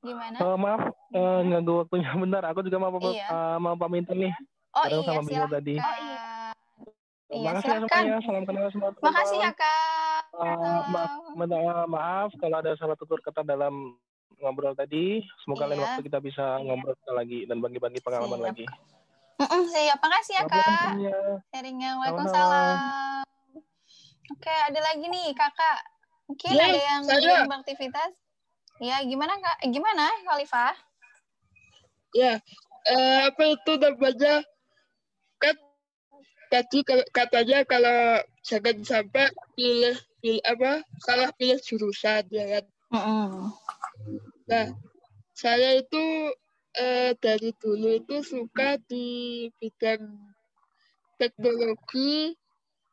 Gimana? Eh, maaf, eh, nganggu waktunya bentar. Aku juga mau Iya. eh, mau pamitan nih. Oh Bareng iya, sama Bimo silahkan. tadi. Iya, Makasih ya semuanya. Salam kenal semua. Makasih ya. Kak. Eh, maaf, minta maaf kalau ada salah tutur kata dalam ngobrol tadi. Semoga lain Iya. waktu kita bisa ngobrol lagi dan bagi-bagi pengalaman Siap, lagi. Mm-mm, siap. Makasih ya, Selamat Kak. waktunya. Sharingnya. Waalaikumsalam. Oke, ada lagi nih, Kakak. Mungkin Ya, ada yang saya. ingin beraktivitas? Ya, gimana, Kak? Eh, Gimana, Khalifah? Ya, eh, apa itu namanya? Kan tadi katanya kalau jangan sampai pilih, pilih apa salah pilih jurusan ya kan. Nah, saya itu eh, dari dulu itu suka di bidang teknologi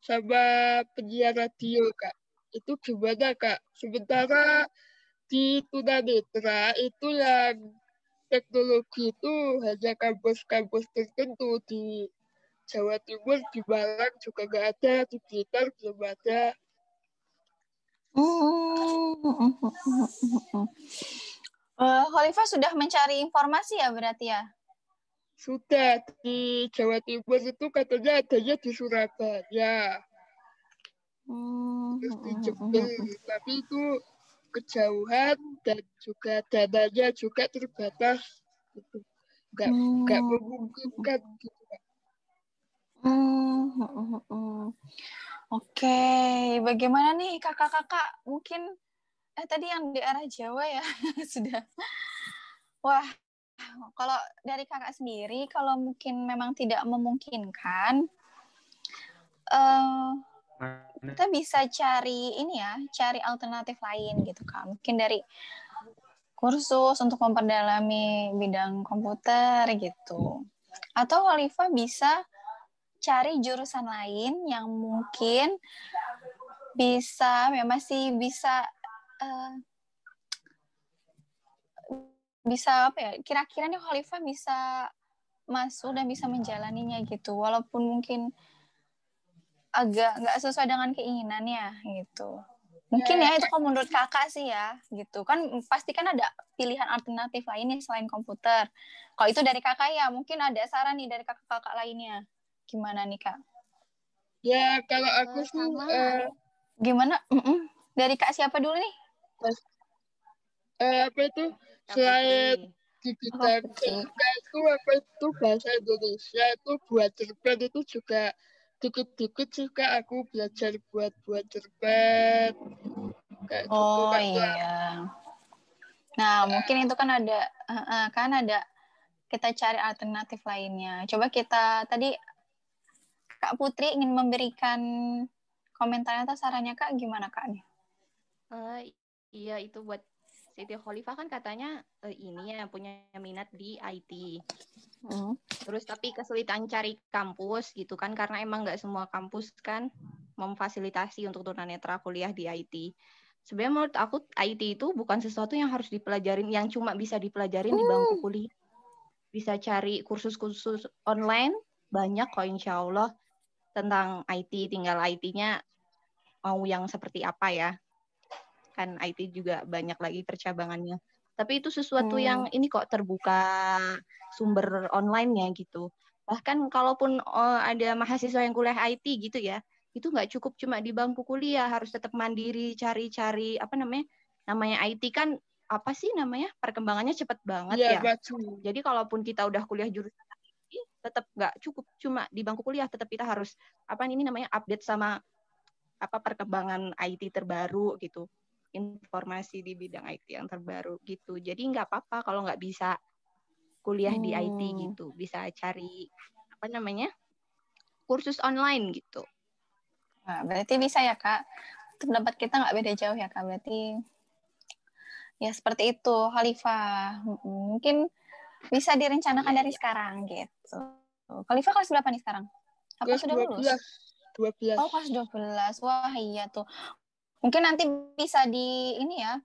sama penyiar radio kak. Itu gimana kak? Sementara di tunanetra itu yang teknologi itu hanya kampus-kampus tertentu di Jawa Timur, di Malang juga nggak ada, di Blitar belum ada. Khalifah sudah mencari informasi ya berarti ya? Sudah di Jawa Timur itu katanya adanya di Surabaya, terus di Jember, tapi itu kejauhan dan juga dananya juga terbatas, gitu. nggak nggak memungkinkan gitu. Hmm, hmm, hmm, hmm. Oke, bagaimana nih kakak-kakak? Mungkin eh tadi yang di arah Jawa ya sudah. Wah, kalau dari kakak sendiri, kalau mungkin memang tidak memungkinkan, eh kita bisa cari ini ya, cari alternatif lain gitu kan. Mungkin dari kursus untuk memperdalami bidang komputer gitu. Atau Khalifah bisa cari jurusan lain yang mungkin bisa ya masih bisa eh, bisa apa ya kira-kira nih Khalifah bisa masuk dan bisa menjalaninya gitu walaupun mungkin agak nggak sesuai dengan keinginannya gitu. Mungkin ya itu kalau menurut kakak sih ya gitu. Kan pasti kan ada pilihan alternatif lainnya selain komputer. Kalau itu dari kakak ya mungkin ada saran nih dari kakak-kakak lainnya. Gimana nih kak? Ya kalau aku sih eh, gimana? Mm-mm. dari kak siapa dulu nih eh, apa itu selain di bidang fisika itu apa itu bahasa Indonesia itu buat cerpen itu juga dikit-dikit juga aku belajar buat buat cerpen kayak gitu Oh Kak. iya. Nah, mungkin itu kan ada eh, eh, kan ada kita cari alternatif lainnya. Coba kita tadi Kak Putri ingin memberikan komentar atau sarannya Kak gimana Kak nih? Eh, iya itu buat Siti Khalifah kan katanya eh, ini ya punya minat di IT. Hmm. Terus tapi kesulitan cari kampus gitu kan karena emang nggak semua kampus kan memfasilitasi untuk tunanetra kuliah di IT. Sebenarnya menurut aku IT itu bukan sesuatu yang harus dipelajarin yang cuma bisa dipelajarin di bangku kuliah. Bisa cari kursus-kursus online banyak kok insya Allah tentang IT. Tinggal IT-nya mau yang seperti apa ya. Kan IT juga banyak lagi percabangannya. Tapi itu sesuatu Hmm. yang ini kok terbuka sumber online-nya gitu. Bahkan kalaupun eh, ada mahasiswa yang kuliah IT gitu ya, itu nggak cukup cuma di bangku kuliah, harus tetap mandiri, cari-cari apa namanya? Namanya IT kan apa sih namanya? Perkembangannya cepat banget Iya, ya. betul. Jadi kalaupun kita udah kuliah jurusan IT, tetap nggak cukup cuma di bangku kuliah, tetap kita harus apa ini namanya update sama apa perkembangan IT terbaru gitu informasi di bidang IT yang terbaru gitu jadi nggak apa-apa kalau nggak bisa kuliah di IT Hmm. gitu bisa cari apa namanya kursus online gitu Nah, berarti bisa ya kak. Pendapat kita nggak beda jauh ya kak. Berarti ya seperti itu Khalifah. Mm, Mungkin bisa direncanakan dari sekarang gitu. Khalifah kelas berapa nih sekarang? Apa Kelas sudah lulus? 12. 12. Oh kelas 12. Wah iya tuh. Mungkin nanti bisa di ini ya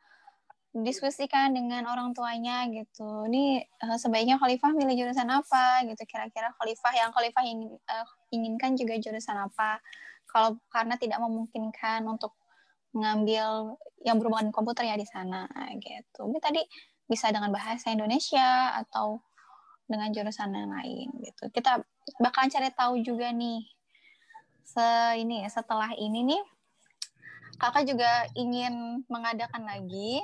diskusikan dengan orang tuanya gitu. Ini eh, sebaiknya Khalifah milih jurusan apa gitu. Kira-kira Khalifah yang Khalifah ingin, eh, inginkan juga jurusan apa. Kalau karena tidak memungkinkan untuk mengambil yang berhubungan komputer ya di sana gitu. Ini tadi bisa dengan bahasa Indonesia atau dengan jurusan yang lain gitu. Kita bakalan cari tahu juga nih. Se ini ya, setelah ini nih Kakak juga ingin mengadakan lagi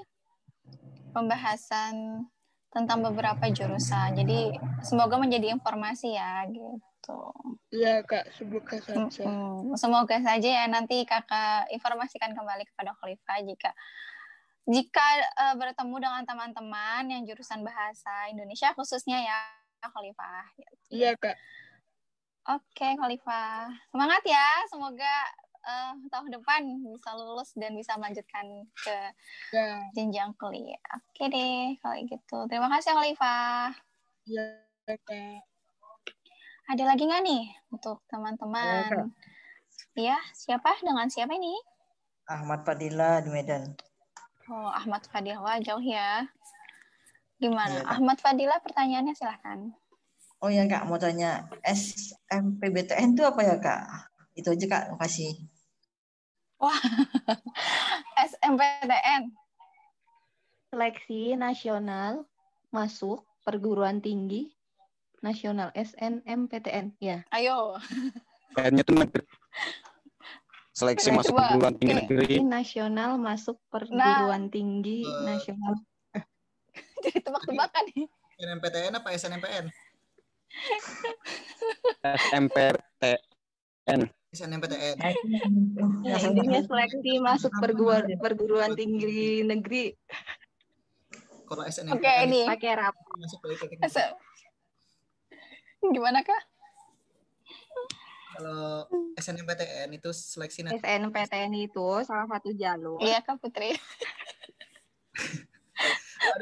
pembahasan tentang beberapa jurusan. Jadi semoga menjadi informasi ya gitu. Iya kak, semoga saja. Semoga saja ya nanti kakak informasikan kembali kepada Khalifah jika jika eh, bertemu dengan teman-teman yang jurusan bahasa Indonesia khususnya ya Khalifah. gitu. Iya kak. Oke Khalifah, semangat ya. Semoga eh, tahun depan bisa lulus dan bisa melanjutkan ke Ya. jenjang kuliah. Oke deh kalau gitu. Terima kasih Khalifah. Iya kak. Ada lagi nggak nih untuk teman-teman? Iya, siapa? Dengan siapa ini? Ahmad Fadila di Medan. Oh, Ahmad Fadila jauh ya. Gimana? Kak. Ahmad Fadila pertanyaannya silahkan. Oh ya kak, mau tanya SMPBTN itu apa ya kak? Itu aja kak, makasih. Wah, SMPTN. seleksi nasional masuk perguruan tinggi nasional SNMPTN ya Ayo. Kayaknya tuh negeri. Seleksi masuk coba. perguruan tinggi negeri. Nasional masuk perguruan tinggi nasional Jadi tebak-tebakan nih. SNMPTN apa SNMPN? SMPTN. SNMPTN. Ya, intinya seleksi masuk perguruan perguruan tinggi negeri Kalau SNMPTN Oke, ini. pakai rap masuk politeknik. Gimana kak? Kalau SNMPTN itu seleksi na- SNPTN itu salah satu jalur Iya kak Putri.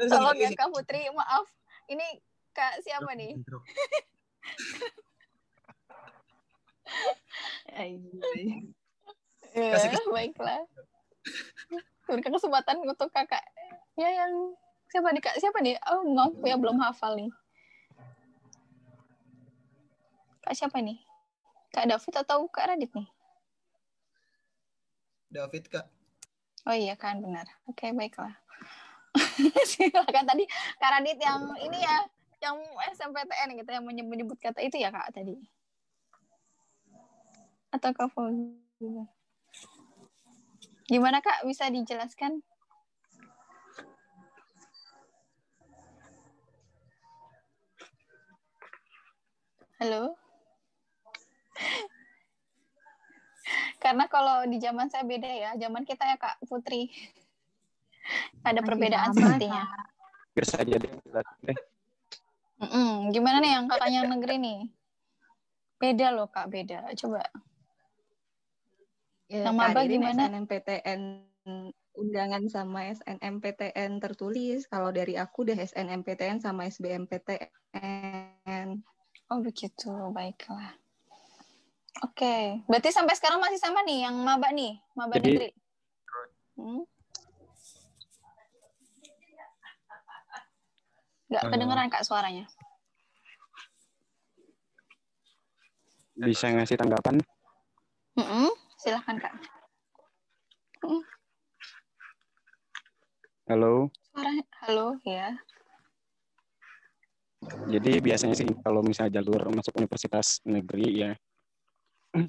Tolong ya kak Putri, maaf. Ini kak siapa nih? Ya, baiklah. Berikan kesempatan untuk kakak. Ya yang siapa nih kak? Siapa nih? Oh maaf ya belum hafal nih. Kak siapa nih? Kak David atau Kak Radit nih? David kak. Oh iya kan benar. Oke baiklah. Silakan tadi Kak Radit yang ini ya, yang SMPTN gitu yang menyebut kata itu ya kak tadi. Atau Kak Fauzi? Gimana kak? Bisa dijelaskan? Halo? Karena kalau di zaman saya beda ya, zaman kita ya Kak Putri. Ada Masih perbedaan sama, sepertinya. Biar saja deh. deh. Mm-mm. Gimana nih yang kakaknya yang negeri nih? Beda loh Kak, beda. Coba. Ya, maba Ririn gimana? SNMPTN undangan sama SNMPTN tertulis. Kalau dari aku udah SNMPTN sama SBMPTN. Oh begitu, baiklah. Oke, berarti sampai sekarang masih sama nih yang maba nih, maba Jadi- negeri. Hmm? Eh. kedengeran kak suaranya. Bisa ngasih tanggapan? Mm-mm, Silahkan kak. Halo. Suara, halo ya. Jadi biasanya sih kalau misalnya jalur masuk universitas negeri ya.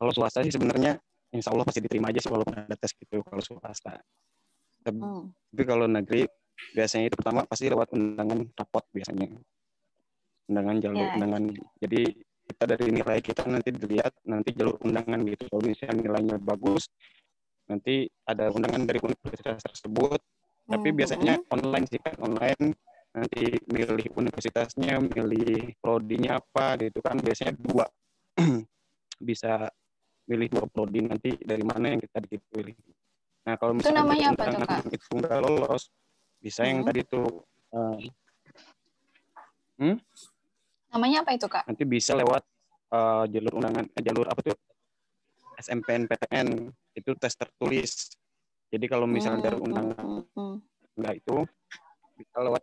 Kalau swasta sih sebenarnya insya Allah pasti diterima aja sih walaupun ada tes gitu kalau swasta. Tapi, tapi kalau negeri biasanya itu pertama pasti lewat undangan rapot biasanya. Undangan jalur Ya. undangan. Jadi kita dari nilai kita nanti dilihat nanti jalur undangan gitu. Kalau misalnya nilainya bagus nanti ada undangan dari universitas tersebut. Tapi Mhm. biasanya online sih kan online nanti milih universitasnya, milih prodinya apa gitu kan biasanya dua bisa milih dua prodi nanti dari mana yang kita dipilih. Nah kalau Itu misalnya namanya apa tuh, Kak? itu nggak lolos, bisa yang Hmm. tadi tuh eh, hmm? Namanya apa itu kak? nanti bisa lewat eh, jalur undangan eh, jalur apa tuh SMPTN itu tes tertulis. Jadi kalau misalnya jalur undangan enggak itu bisa lewat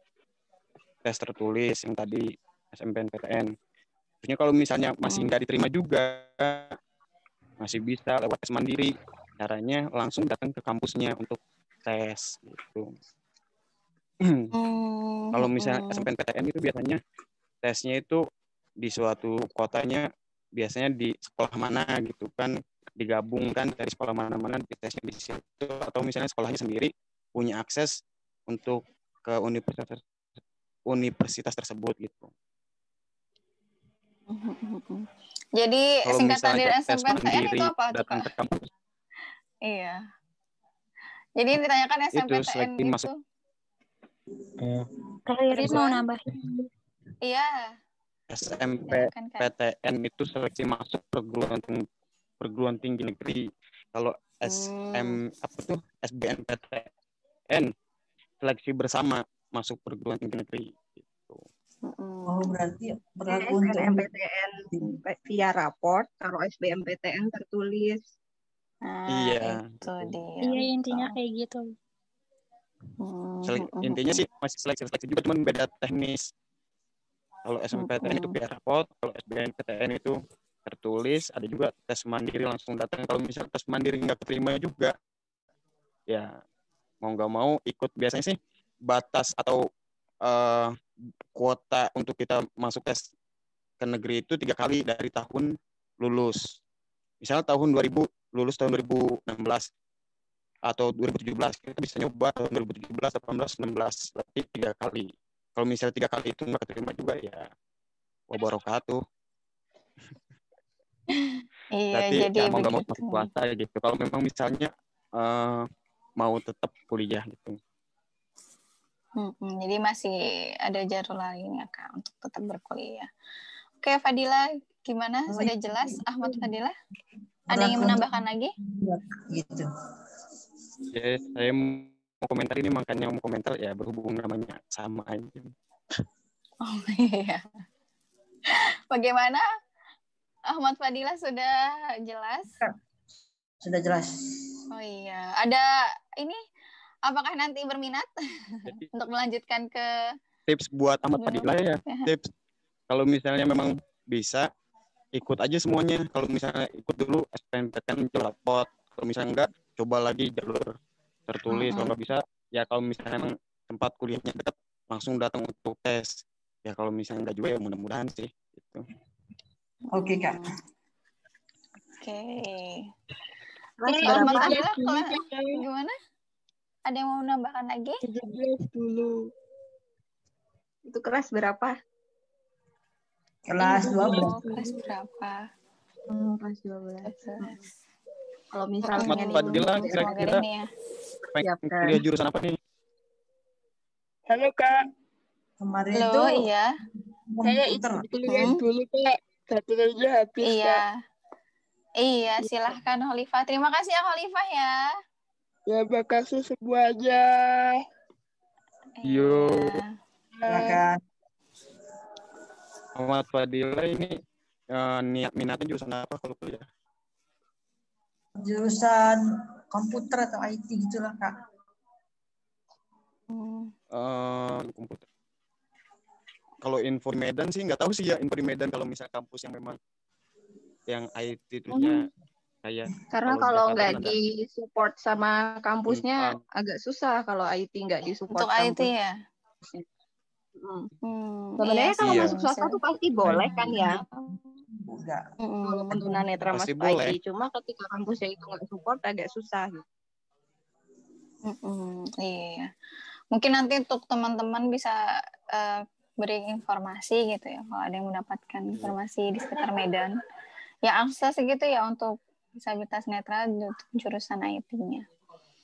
tes tertulis yang tadi SMPTN. Terusnya kalau misalnya masih nggak diterima juga masih bisa lewat tes mandiri. Caranya langsung datang ke kampusnya untuk tes gitu. Kalau misalnya SMPTN itu biasanya tesnya itu di suatu kotanya biasanya di sekolah mana gitu kan digabungkan dari sekolah mana-mana di tesnya di situ atau misalnya sekolahnya sendiri punya akses untuk ke universitas universitas tersebut gitu. Jadi Kalau singkatan dari SMPTN itu apa tuh datang kak? ke kampus Iya. Jadi yang ditanyakan itu SMPTN itu, masuk Kalau Irin mau nambahin. Iya. SMPTN itu seleksi masuk perguruan tinggi, perguruan tinggi negeri. Kalau SM apa tuh SBMPTN seleksi bersama masuk perguruan tinggi negeri. Oh, berarti berlaku untuk SNMPTN via raport, kalau SBMPTN tertulis. iya. Iya intinya kayak gitu. Selek- intinya sih masih seleksi-seleksi juga cuman beda teknis. Kalau SMPTN itu via raport, kalau SBMPTN itu tertulis, ada juga tes mandiri langsung datang. Kalau misalnya tes mandiri nggak keterima juga, ya mau nggak mau ikut biasanya sih batas atau eh, kuota untuk kita masuk tes ke negeri itu tiga kali dari tahun lulus. Misalnya tahun 2000 lulus tahun 2016 atau 2017 kita bisa nyoba tahun 2017, 18, 16 berarti tiga kali. Kalau misalnya tiga kali itu nggak keterima juga ya wabarakatuh. Iya, Berarti jadi ya mau nggak mau begitu. masuk swasta gitu. Kalau memang misalnya eh, mau tetap kuliah gitu. Mm-mm, jadi masih ada jalur lain ya kak untuk tetap berkuliah. Oke Fadila, gimana? Sudah jelas Ahmad Fadila? Ada yang ingin menambahkan lagi? gitu. Ya, saya mau komentar ini makanya mau komentar ya berhubung namanya sama aja. Oh iya. Bagaimana? Ahmad Fadila sudah jelas? Sudah jelas. Oh iya. Ada ini apakah nanti berminat untuk melanjutkan ke Tips buat Ahmad Fadila ya, Ya. tips kalau misalnya memang bisa ikut aja semuanya. Kalau misalnya ikut dulu SPMPTN jalur rapot, kalau misalnya enggak coba lagi jalur tertulis. Kalau nggak bisa ya kalau misalnya memang tempat kuliahnya dekat langsung datang untuk tes. Ya kalau misalnya enggak juga ya mudah-mudahan sih gitu. Oke, Kak. Oke. Ini berapa? Ahmad Fadila Dulu, kelas- gimana? Ada yang mau menambahkan lagi? 17 dulu. Itu kelas berapa? Kelas Oh, 12. kelas berapa? Hmm, kelas 12. Kalau misalnya nih, Fadila kira-kira ini ya. Pengen kuliah jurusan apa nih? Halo kak, Kemarin Halo, itu iya. saya ikut kuliah Hmm? dulu kak. Baterainya habis Iya. kak. Iya, silahkan Holifah. Terima kasih ya Holifah ya. Terima kasih semuanya. Yo. Silakan. Muhammad Fadila ini eh, niat minatnya jurusan apa kalau kuliah? Jurusan komputer atau IT gitulah kak. Eh, komputer. Kalau info di Medan sih nggak tahu sih ya info di Medan kalau misalnya kampus yang memang yang IT itunya kayak Karena kalau nggak kan di support sama kampusnya Hmm, agak susah kalau IT nggak di support Untuk IT kampus. ya? Hmm. Hmm, Sebenarnya iya kalau sih, masuk swasta tuh pasti boleh kan ya. Enggak. Walaupun tunanetra Pasti masuk boleh. IT, cuma ketika kampusnya itu nggak support agak susah. Gitu. Mm-mm, iya. Mungkin nanti untuk teman-teman bisa eh, beri informasi gitu ya, kalau ada yang mendapatkan Iya. informasi di sekitar Medan. Ya akses gitu ya untuk disabilitas netra untuk jurusan IT-nya.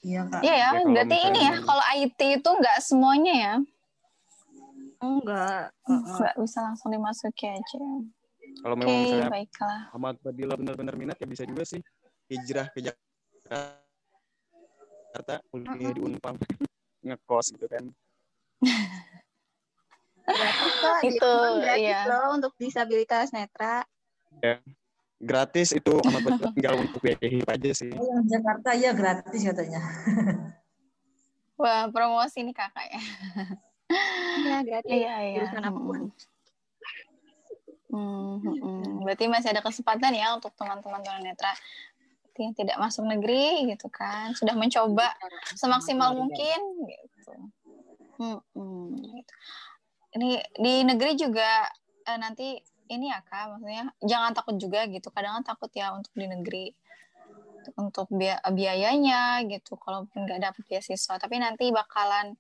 Iya kak. Iya ya, Ya, berarti ini ya, kalau IT itu nggak semuanya ya, Enggak. nggak bisa langsung dimasuki aja. Kalau Oke, memang misalnya baiklah. Muhammad Fadila benar-benar minat ya bisa juga sih hijrah ke Jakarta kuliah di Unpam ngekos gitu kan. Gratis Itu, iya. loh untuk disabilitas netra. Ya. Gratis itu Fadila tinggal untuk biaya hidup aja sih. Oh, yang Jakarta ya gratis katanya. Wah, promosi nih kakak ya. Iya, gratis. Iya, iya. Jurusan apa pun. Hmm, hmm. Berarti masih ada kesempatan ya untuk teman-teman tunanetra yang tidak masuk negeri gitu kan, sudah mencoba semaksimal mungkin gitu. Hmm, hmm, gitu. Ini di negeri juga eh, nanti ini ya kak, maksudnya jangan takut juga gitu. Kadang kan takut ya untuk di negeri untuk bia- biayanya gitu. Kalaupun nggak dapet beasiswa, tapi nanti bakalan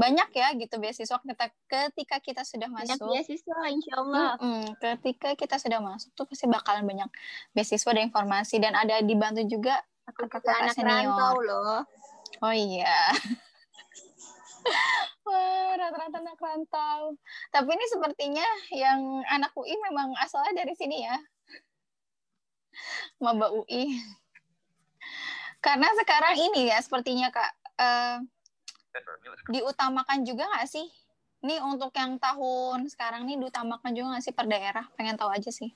banyak ya gitu beasiswa kita ketika kita sudah Banyak masuk. beasiswa, insya Allah. Mm-mm. Ketika kita sudah masuk tuh pasti bakalan banyak beasiswa dan informasi dan ada dibantu juga Aku juga kakak anak senior. loh. Oh iya. Wah, rata-rata anak rantau. Tapi ini sepertinya yang anak UI memang asalnya dari sini ya. Maba UI. Karena sekarang ini ya sepertinya Kak, eh, diutamakan juga nggak sih? Nih untuk yang tahun sekarang nih diutamakan juga nggak sih per daerah? Pengen tahu aja sih.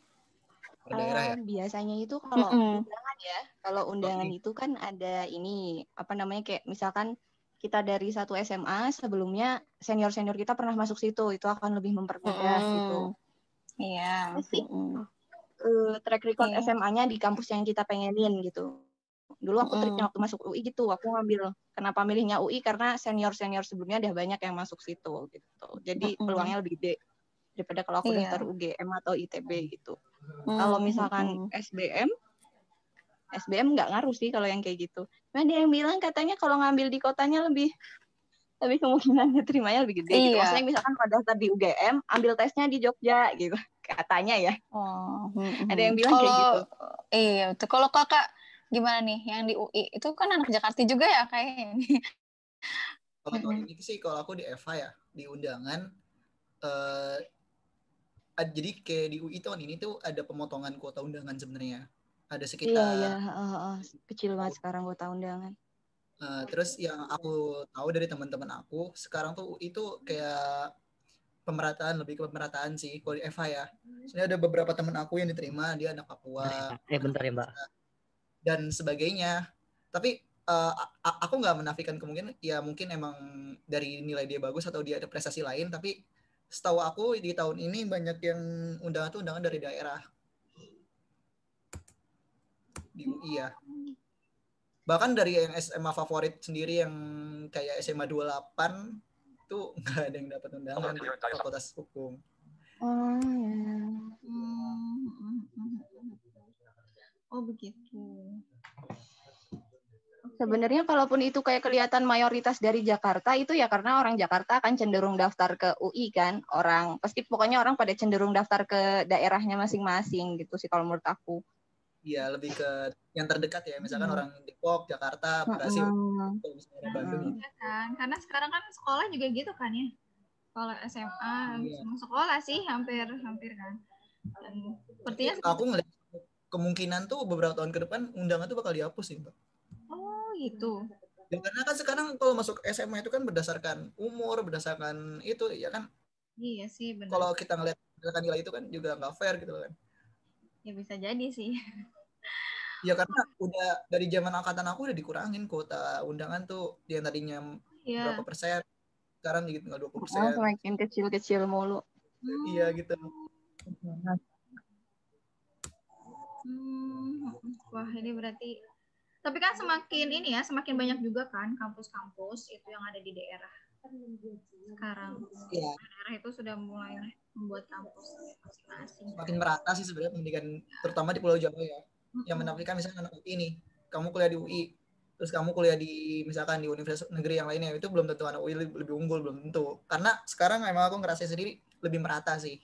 Per daerah ya? Biasanya itu kalau Mm-mm. undangan ya, kalau undangan itu kan ada ini apa namanya kayak misalkan kita dari satu SMA sebelumnya senior senior kita pernah masuk situ, itu akan lebih mempermudah gitu. Iya. Terus sih, Mm-mm. eh, track record Iya. SMA-nya di kampus yang kita pengenin gitu. Dulu aku triknya waktu masuk UI gitu, aku ngambil kenapa milihnya UI karena senior senior sebelumnya udah banyak yang masuk situ gitu. Jadi peluangnya lebih gede daripada kalau aku Iya. daftar UGM atau ITB gitu. Kalau Mm, misalkan. SBM, SBM nggak ngaruh sih kalau yang kayak gitu. Ada yang bilang katanya kalau ngambil di kotanya lebih lebih kemungkinan terimanya lebih gede gitu. Iya. Maksudnya misalkan kalau daftar di UGM, ambil tesnya di Jogja gitu. Katanya ya. Oh. Ada yang bilang kayak Kalau- gitu. Iya, betul. Kalau kakak gimana nih yang di UI? Itu kan anak Jakarta juga ya kayaknya ini. Kalau tahun ini sih kalau aku di EVA ya di undangan eh ad- jadi kayak di UI tahun ini tuh ada pemotongan kuota undangan sebenarnya. Ada Iya, sekitar iya. heeh, heeh. Kecil banget sekarang tahun undangan. eh, terus yang aku tahu dari teman-teman aku sekarang tuh UI tuh kayak pemerataan lebih ke pemerataan sih kalau di EVA ya. Sebenarnya ada beberapa teman aku yang diterima dia anak Papua Eh bentar ya mbak. Dan sebagainya. Tapi a- aku nggak menafikan kemungkinan ya mungkin emang dari nilai dia bagus atau dia ada prestasi lain tapi setahu aku di tahun ini banyak yang undangan tuh undangan dari daerah di UI ya. Bahkan dari yang SMA favorit sendiri yang kayak SMA 28 tuh nggak ada yang dapat undangan di fakultas hukum. Oh, ya. Oh begitu. Sebenarnya kalaupun itu kayak kelihatan mayoritas dari Jakarta itu ya karena orang Jakarta akan cenderung daftar ke UI kan. Orang pasti pokoknya orang pada cenderung daftar ke daerahnya masing-masing gitu sih kalau menurut aku. Iya lebih ke yang terdekat ya. Misalkan Hmm. orang Depok, Jakarta, Bekasi, Mm-mm. kalau misalnya orang Bandung ya. Iya kan, karena sekarang kan sekolah juga gitu kan ya. Kalau SMA, Iya. semua sekolah sih hampir hampir kan. Dan sepertinya Aku ngeliat kemungkinan tuh beberapa tahun ke depan undangan tuh bakal dihapus sih, Mbak. oh gitu. Ya, karena kan sekarang kalau masuk SMA itu kan berdasarkan umur, berdasarkan itu ya kan. Iya sih benar. Kalau kita ngeliat berdasarkan nilai itu kan juga nggak fair gitu kan. Ya bisa jadi sih. Ya karena udah dari zaman angkatan aku udah dikurangin kuota undangan tuh yang tadinya Iya. berapa persen, sekarang jadi tinggal 20 persen. Oh, semakin kecil-kecil mulu. Iya gitu. Hmm, wah ini berarti tapi kan semakin ini ya, semakin banyak juga kan kampus-kampus itu yang ada di daerah sekarang. Iya. Daerah itu sudah mulai membuat kampus masing-masing. Makin merata sih sebenarnya pendidikan terutama di Pulau Jawa ya. Yang menafikan misalnya anak UI nih, kamu kuliah di UI, terus kamu kuliah di misalkan di universitas negeri yang lainnya itu belum tentu anak UI lebih, lebih unggul belum tentu. Karena sekarang emang aku ngerasain sendiri lebih merata sih.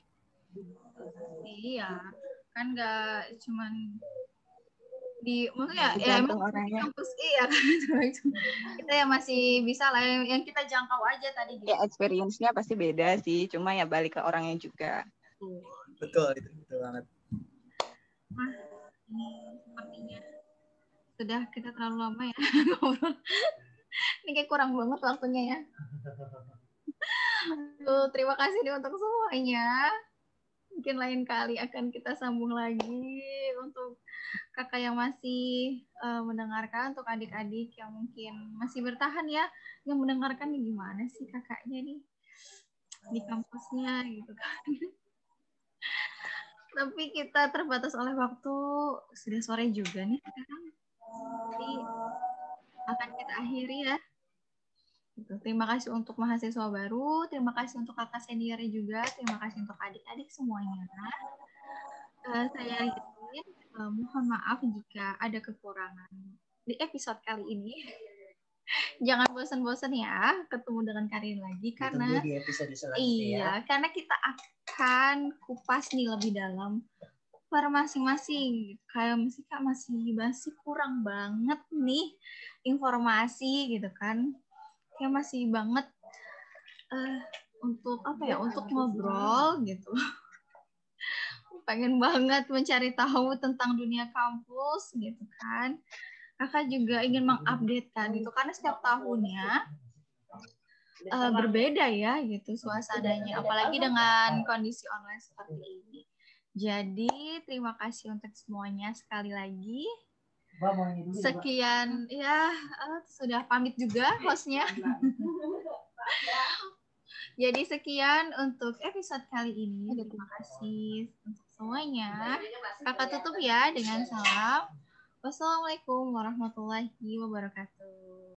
Iya, kan nggak cuman di maksudnya ya emang orangnya. kampus iya kan kita yang masih bisa lah yang, yang kita jangkau aja tadi gitu. Ya experience-nya pasti beda sih, cuma ya balik ke orangnya juga. Betul itu betul banget. Nah, ini sepertinya sudah kita terlalu lama ya ngobrol. Ini kayak kurang banget waktunya ya. Tuh, terima kasih nih untuk semuanya. Mungkin lain kali akan kita sambung lagi untuk kakak yang masih eh, mendengarkan, untuk adik-adik yang mungkin masih bertahan ya, yang mendengarkan nih gimana sih kakaknya nih di kampusnya gitu kan. Tapi kita terbatas oleh waktu, sudah sore juga nih sekarang. Jadi akan kita akhiri ya. Gitu. Terima kasih untuk mahasiswa baru, terima kasih untuk kakak seniornya juga, terima kasih untuk adik-adik semuanya. Eh, saya izin, eh, mohon maaf jika ada kekurangan di episode kali ini. Jangan bosan-bosan ya ketemu dengan Karin lagi karena di episode selanjutnya iya, ya. karena kita akan kupas nih lebih dalam per masing-masing. Kayak masih kak masih masih kurang banget nih informasi gitu kan. Kayak masih banget eh untuk apa ya? Untuk ngobrol gitu. Pengen banget mencari tahu tentang dunia kampus gitu kan. Kakak juga ingin mengupdate kan gitu karena setiap tahunnya eh, berbeda ya gitu suasananya apalagi dengan kondisi online seperti ini. Jadi terima kasih untuk semuanya sekali lagi. Sekian ya eh, sudah pamit juga hostnya. Jadi sekian untuk episode kali ini. Terima kasih untuk semuanya. Kakak tutup ya dengan salam. Wassalamualaikum warahmatullahi wabarakatuh.